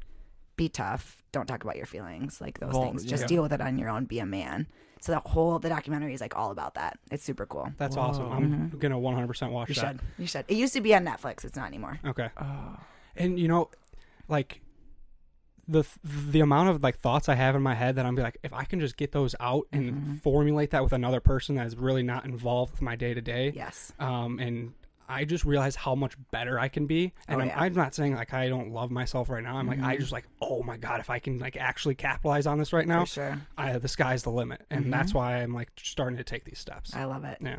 be tough, don't talk about your feelings, like those
Well,
things. Just
yeah.
deal with it on your own, be a man. So that whole the documentary is like all about that. It's super cool.
That's
Whoa.
awesome. I'm mm-hmm. gonna 100% watch
You
that.
should. You should. It used to be on Netflix. It's not anymore.
Okay.
Oh.
And you know, like the the amount of like thoughts I have in my head that I'm be like, if I can just get those out and
Mhm.
formulate that with another person that is really not involved with my day to day,
Yes.
um, and I just realize how much better I can be. And
Oh,
I'm,
yeah.
I'm not saying like I don't love myself right now. I'm like I
Mhm.
just like, oh my god, if I can like actually capitalize on this right now,
For sure.
I, the sky's the limit, and
Mhm.
that's why I'm like starting to take these steps.
I love it.
Yeah.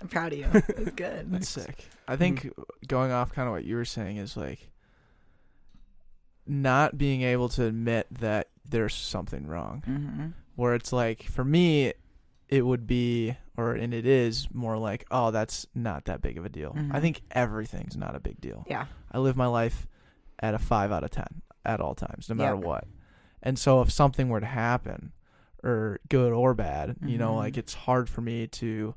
I'm proud of you. It's good.
That's sick. I think going off kind of what you were saying is like not being able to admit that there's something wrong.
hmm
Where it's like for me, it would be, or and it is more like, oh, that's not that big of a deal. I
Mhm.
think everything's not a big deal.
Yeah.
I live my life at a five out of ten at all times, no matter
Yep.
what. And so if something were to happen, or good or bad, you know, like it's hard for me to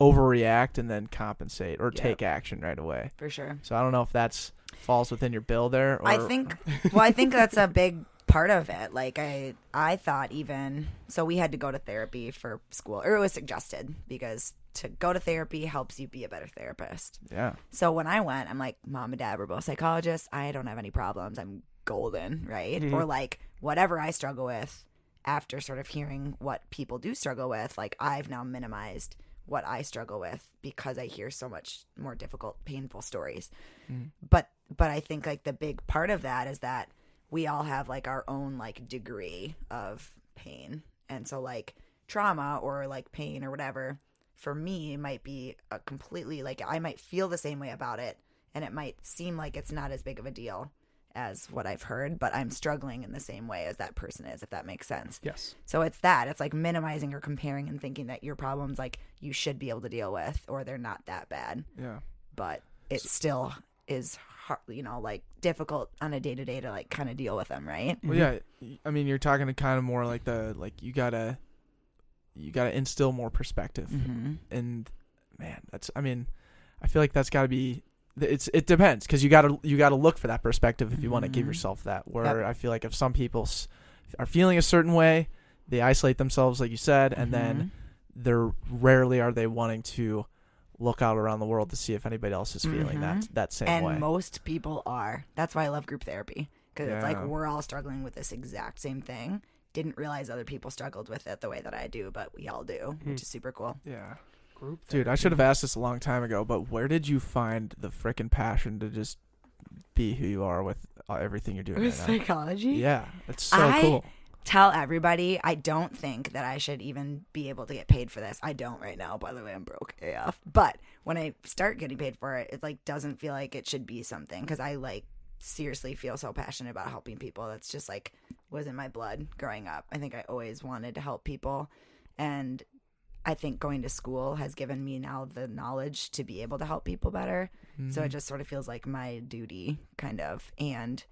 overreact and then compensate or
Yep.
take action right away.
For sure.
So I don't know if that's falls within your bill there. Or,
I think well, I think that's a big part of it. Like I I thought even so we had to go to therapy for school or it was suggested because to go to therapy helps you be a better therapist.
yeah,
So when I went, I'm like, Mom and Dad were both psychologists. I don't have any problems. I'm golden, right?
Mhm.
Or like whatever I struggle with after sort of hearing what people do struggle with, like I've now minimized what I struggle with because I hear so much more difficult, painful stories.
Mm.
But but I think like the big part of that is that we all have like our own like degree of pain. And so like trauma or like pain or whatever for me might be a completely like I might feel the same way about it and it might seem like it's not as big of a deal as what I've heard, but I'm struggling in the same way as that person is, if that makes sense.
yes.
So it's that. It's like minimizing or comparing and thinking that your problems like you should be able to deal with or they're not that bad.
yeah,
But it still is hard, you know, like difficult on a day to day to like kind of deal with them, right?
well, yeah. I mean, you're talking to kind of more like the like you gotta you gotta instill more perspective,
Mm-hmm.
and man, that's I mean, I feel like that's got to be. It's it depends because you gotta you gotta look for that perspective if you want to give
Mhm.
yourself that. Where I feel like if some people s- are feeling a certain way, they isolate themselves, like you said, and then
Mm-hmm.
they're rarely are they wanting to look out around the world to see if anybody else is feeling that
Mhm.
that same
and
way.
And most people are. That's why I love group therapy because it's like we're all struggling with this exact same thing. Didn't realize other people struggled with it the way that I do, but we all do,
Hmm.
which is super cool.
yeah,
Group
dude, I should have asked this a long time ago, but where did you find the freaking passion to just be who you are with uh, everything you're doing right now?
psychology?
Yeah, it's so
I-
cool.
Tell everybody I don't think that I should even be able to get paid for this. I don't right now. By the way, I'm broke AF. But when I start getting paid for it, it like doesn't feel like it should be something because I like seriously feel so passionate about helping people. That's just like was in my blood growing up. I think I always wanted to help people, and I think going to school has given me now the knowledge to be able to help people better. So it
Mhm.
just sort of feels like my duty, kind of. And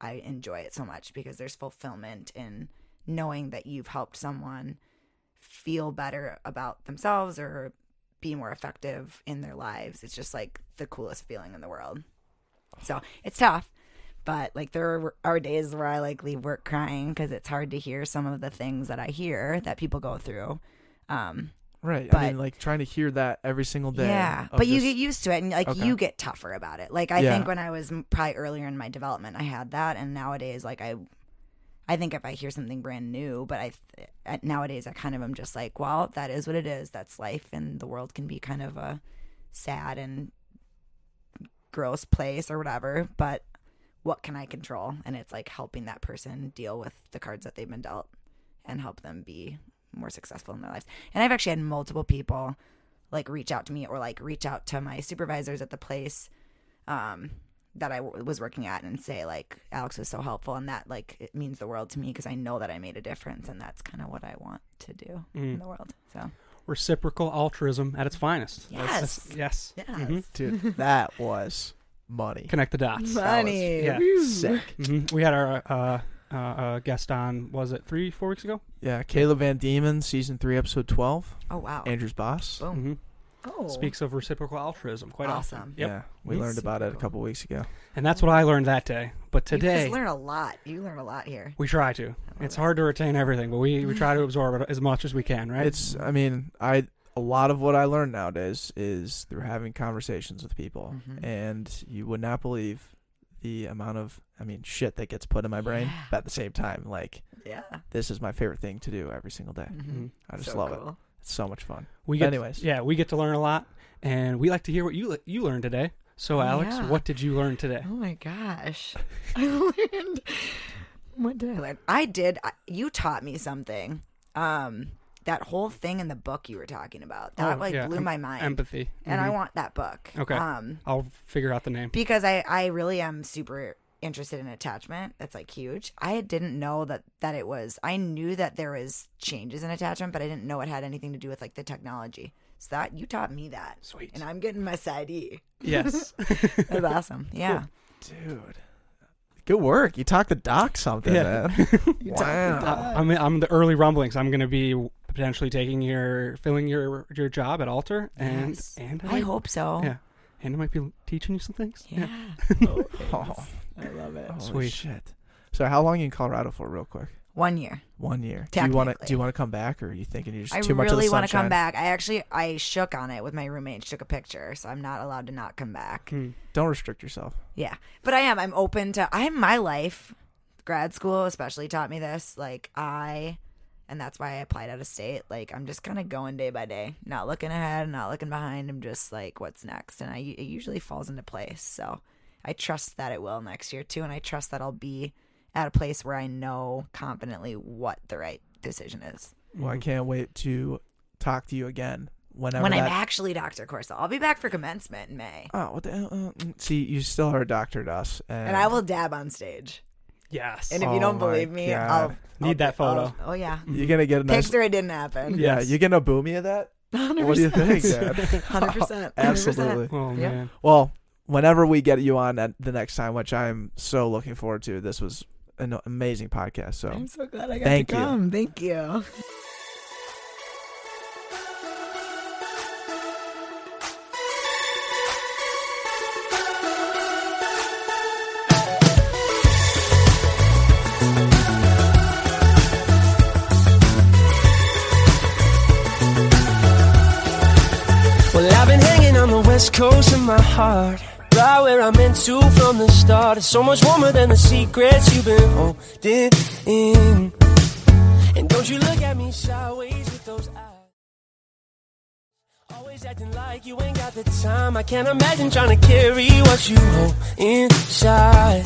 I enjoy it so much because there's fulfillment in knowing that you've helped someone feel better about themselves or be more effective in their lives. It's just like the coolest feeling in the world. So it's tough. But like there are- are days where I like leave work crying because it's hard to hear some of the things that I hear that people go through. Um,
right. I mean, like trying to hear that every single day.
yeah, but you get used to it, and like
Okay.
you get tougher about it. Like I
Yeah.
think when I was probably earlier in my development, I had that, and nowadays, like I, I think if I hear something brand new, but I th- nowadays I kind of am just like, well, that is what it is. That's life, and the world can be kind of a sad and gross place or whatever. But what can I control? And it's like helping that person deal with the cards that they've been dealt, and help them be more successful in their lives. And I've actually had multiple people like reach out to me or like reach out to my supervisors at the place um, that I w- was working at and say like Alex was so helpful and that like it means the world to me because I know that I made a difference and that's kind of what I want to do in
Mm.
the world. So
Reciprocal altruism at its finest.
Yes.
That's- yes.
yes,
Mhm.
dude, that was money.
Connect the dots.
Money.
yeah.
Woo.
Sick.
hmm We had our uh, uh, uh, guest on. Was it three, four weeks ago?
Yeah, Caleb Van Diemen, season three, episode twelve.
Oh wow.
Andrew's boss.
Boom.
hmm
Oh.
Speaks of reciprocal altruism quite often.
awesome.
Yep.
Yeah, we
Yes.
learned about it a couple weeks ago.
And that's what I learned that day. But today
guys learn a lot. You learn a lot here.
we try to. It's hard to retain everything, but we, we try to absorb it as much as we can, right?
It's, I mean, I a lot of what I learn nowadays is through having conversations with people,
Mhm.
and you would not believe the amount of, I mean, shit that gets put in my brain.
Yeah.
But at the same time, like
Yeah.
this is my favorite thing to do every single day.
Mhm.
I just
So
love it. It's so much fun.
we get
anyways.
yeah, we get to learn a lot, and we like to hear what you you learned today. So,
Oh,
Alex,
yeah.
what did you learn today?
Oh my gosh. I learned. What did I learn? I did. I, you taught me something. Um, that whole thing in the book you were talking about that
Oh,
like
yeah,
blew
em-
my mind.
Empathy.
and I
Mhm.
want that book.
Okay.
Um,
I'll figure out the name.
because I I really am super interested in attachment. That's like huge. I didn't know that that it was. I knew that there was changes in attachment, but I didn't know it had anything to do with like the technology. So that you taught me that,
Sweet.
and I'm getting my side E.
yes.
That's awesome. Yeah.
Dude. Good work. You talked the doc something,
Yeah.
man. wow.
Uh, I'm I'm the early rumblings. I'm going to be potentially taking your filling your your job at Altr, and
Yes.
and
I
might-
hope so.
Yeah, and I might be teaching you some things.
Yeah.
Oh,
I love it.
holy
Sweet.
shit. So how long you in Colorado for, real quick?
One year.
One year. Do you want to? Do you want to come back, or are you thinking you're just
I
too much of the
really want to come back. I actually I shook on it with my roommate. She took a picture, so I'm not allowed to not come back.
Hmm.
Don't restrict yourself.
Yeah, but I am. I'm open to. I'm my life. Grad school especially taught me this. Like I, and that's why I applied out of state. Like I'm just kind of going day by day, not looking ahead, not looking behind. I'm just like, what's next? And I it usually falls into place. So I trust that it will next year too, and I trust that I'll be at a place where I know confidently what the right decision is.
Well, I can't wait to talk to you again whenever.
when I'm actually Dr. Coursol, I'll be back for commencement in May,
Oh, what the hell? Uh, mm, see, you still are a doctor to us, and,
and I will dab on stage.
Yes.
And if
Oh
you don't
my
believe me,
God.
I'll
Need
I'll-
that photo.
I'll- oh yeah,
You're gonna get a nice.
picture it didn't happen.
Yeah,
Yes.
you gonna boo me of that? What do you think, Dad?
Hundred percent.
Absolutely.
oh
Yep.
man.
Well, whenever we get you on at the next time, which I'm so looking forward to, this was an amazing podcast. So
I'm so glad I got
Thank
to
you.
come. Thank you.
West coast of my heart. Right where I'm meant to from the start. It's so much warmer than the secrets you've been holding in. And don't you look at me sideways with those eyes. Always acting like you ain't got the time. I can't imagine trying to carry what you hold inside.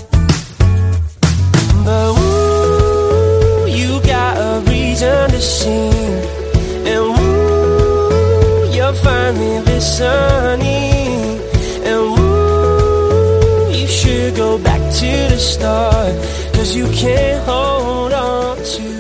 But ooh, you got a reason to sing. And you're finally listening. And ooh, you should go back to the start. Cause you can't hold on to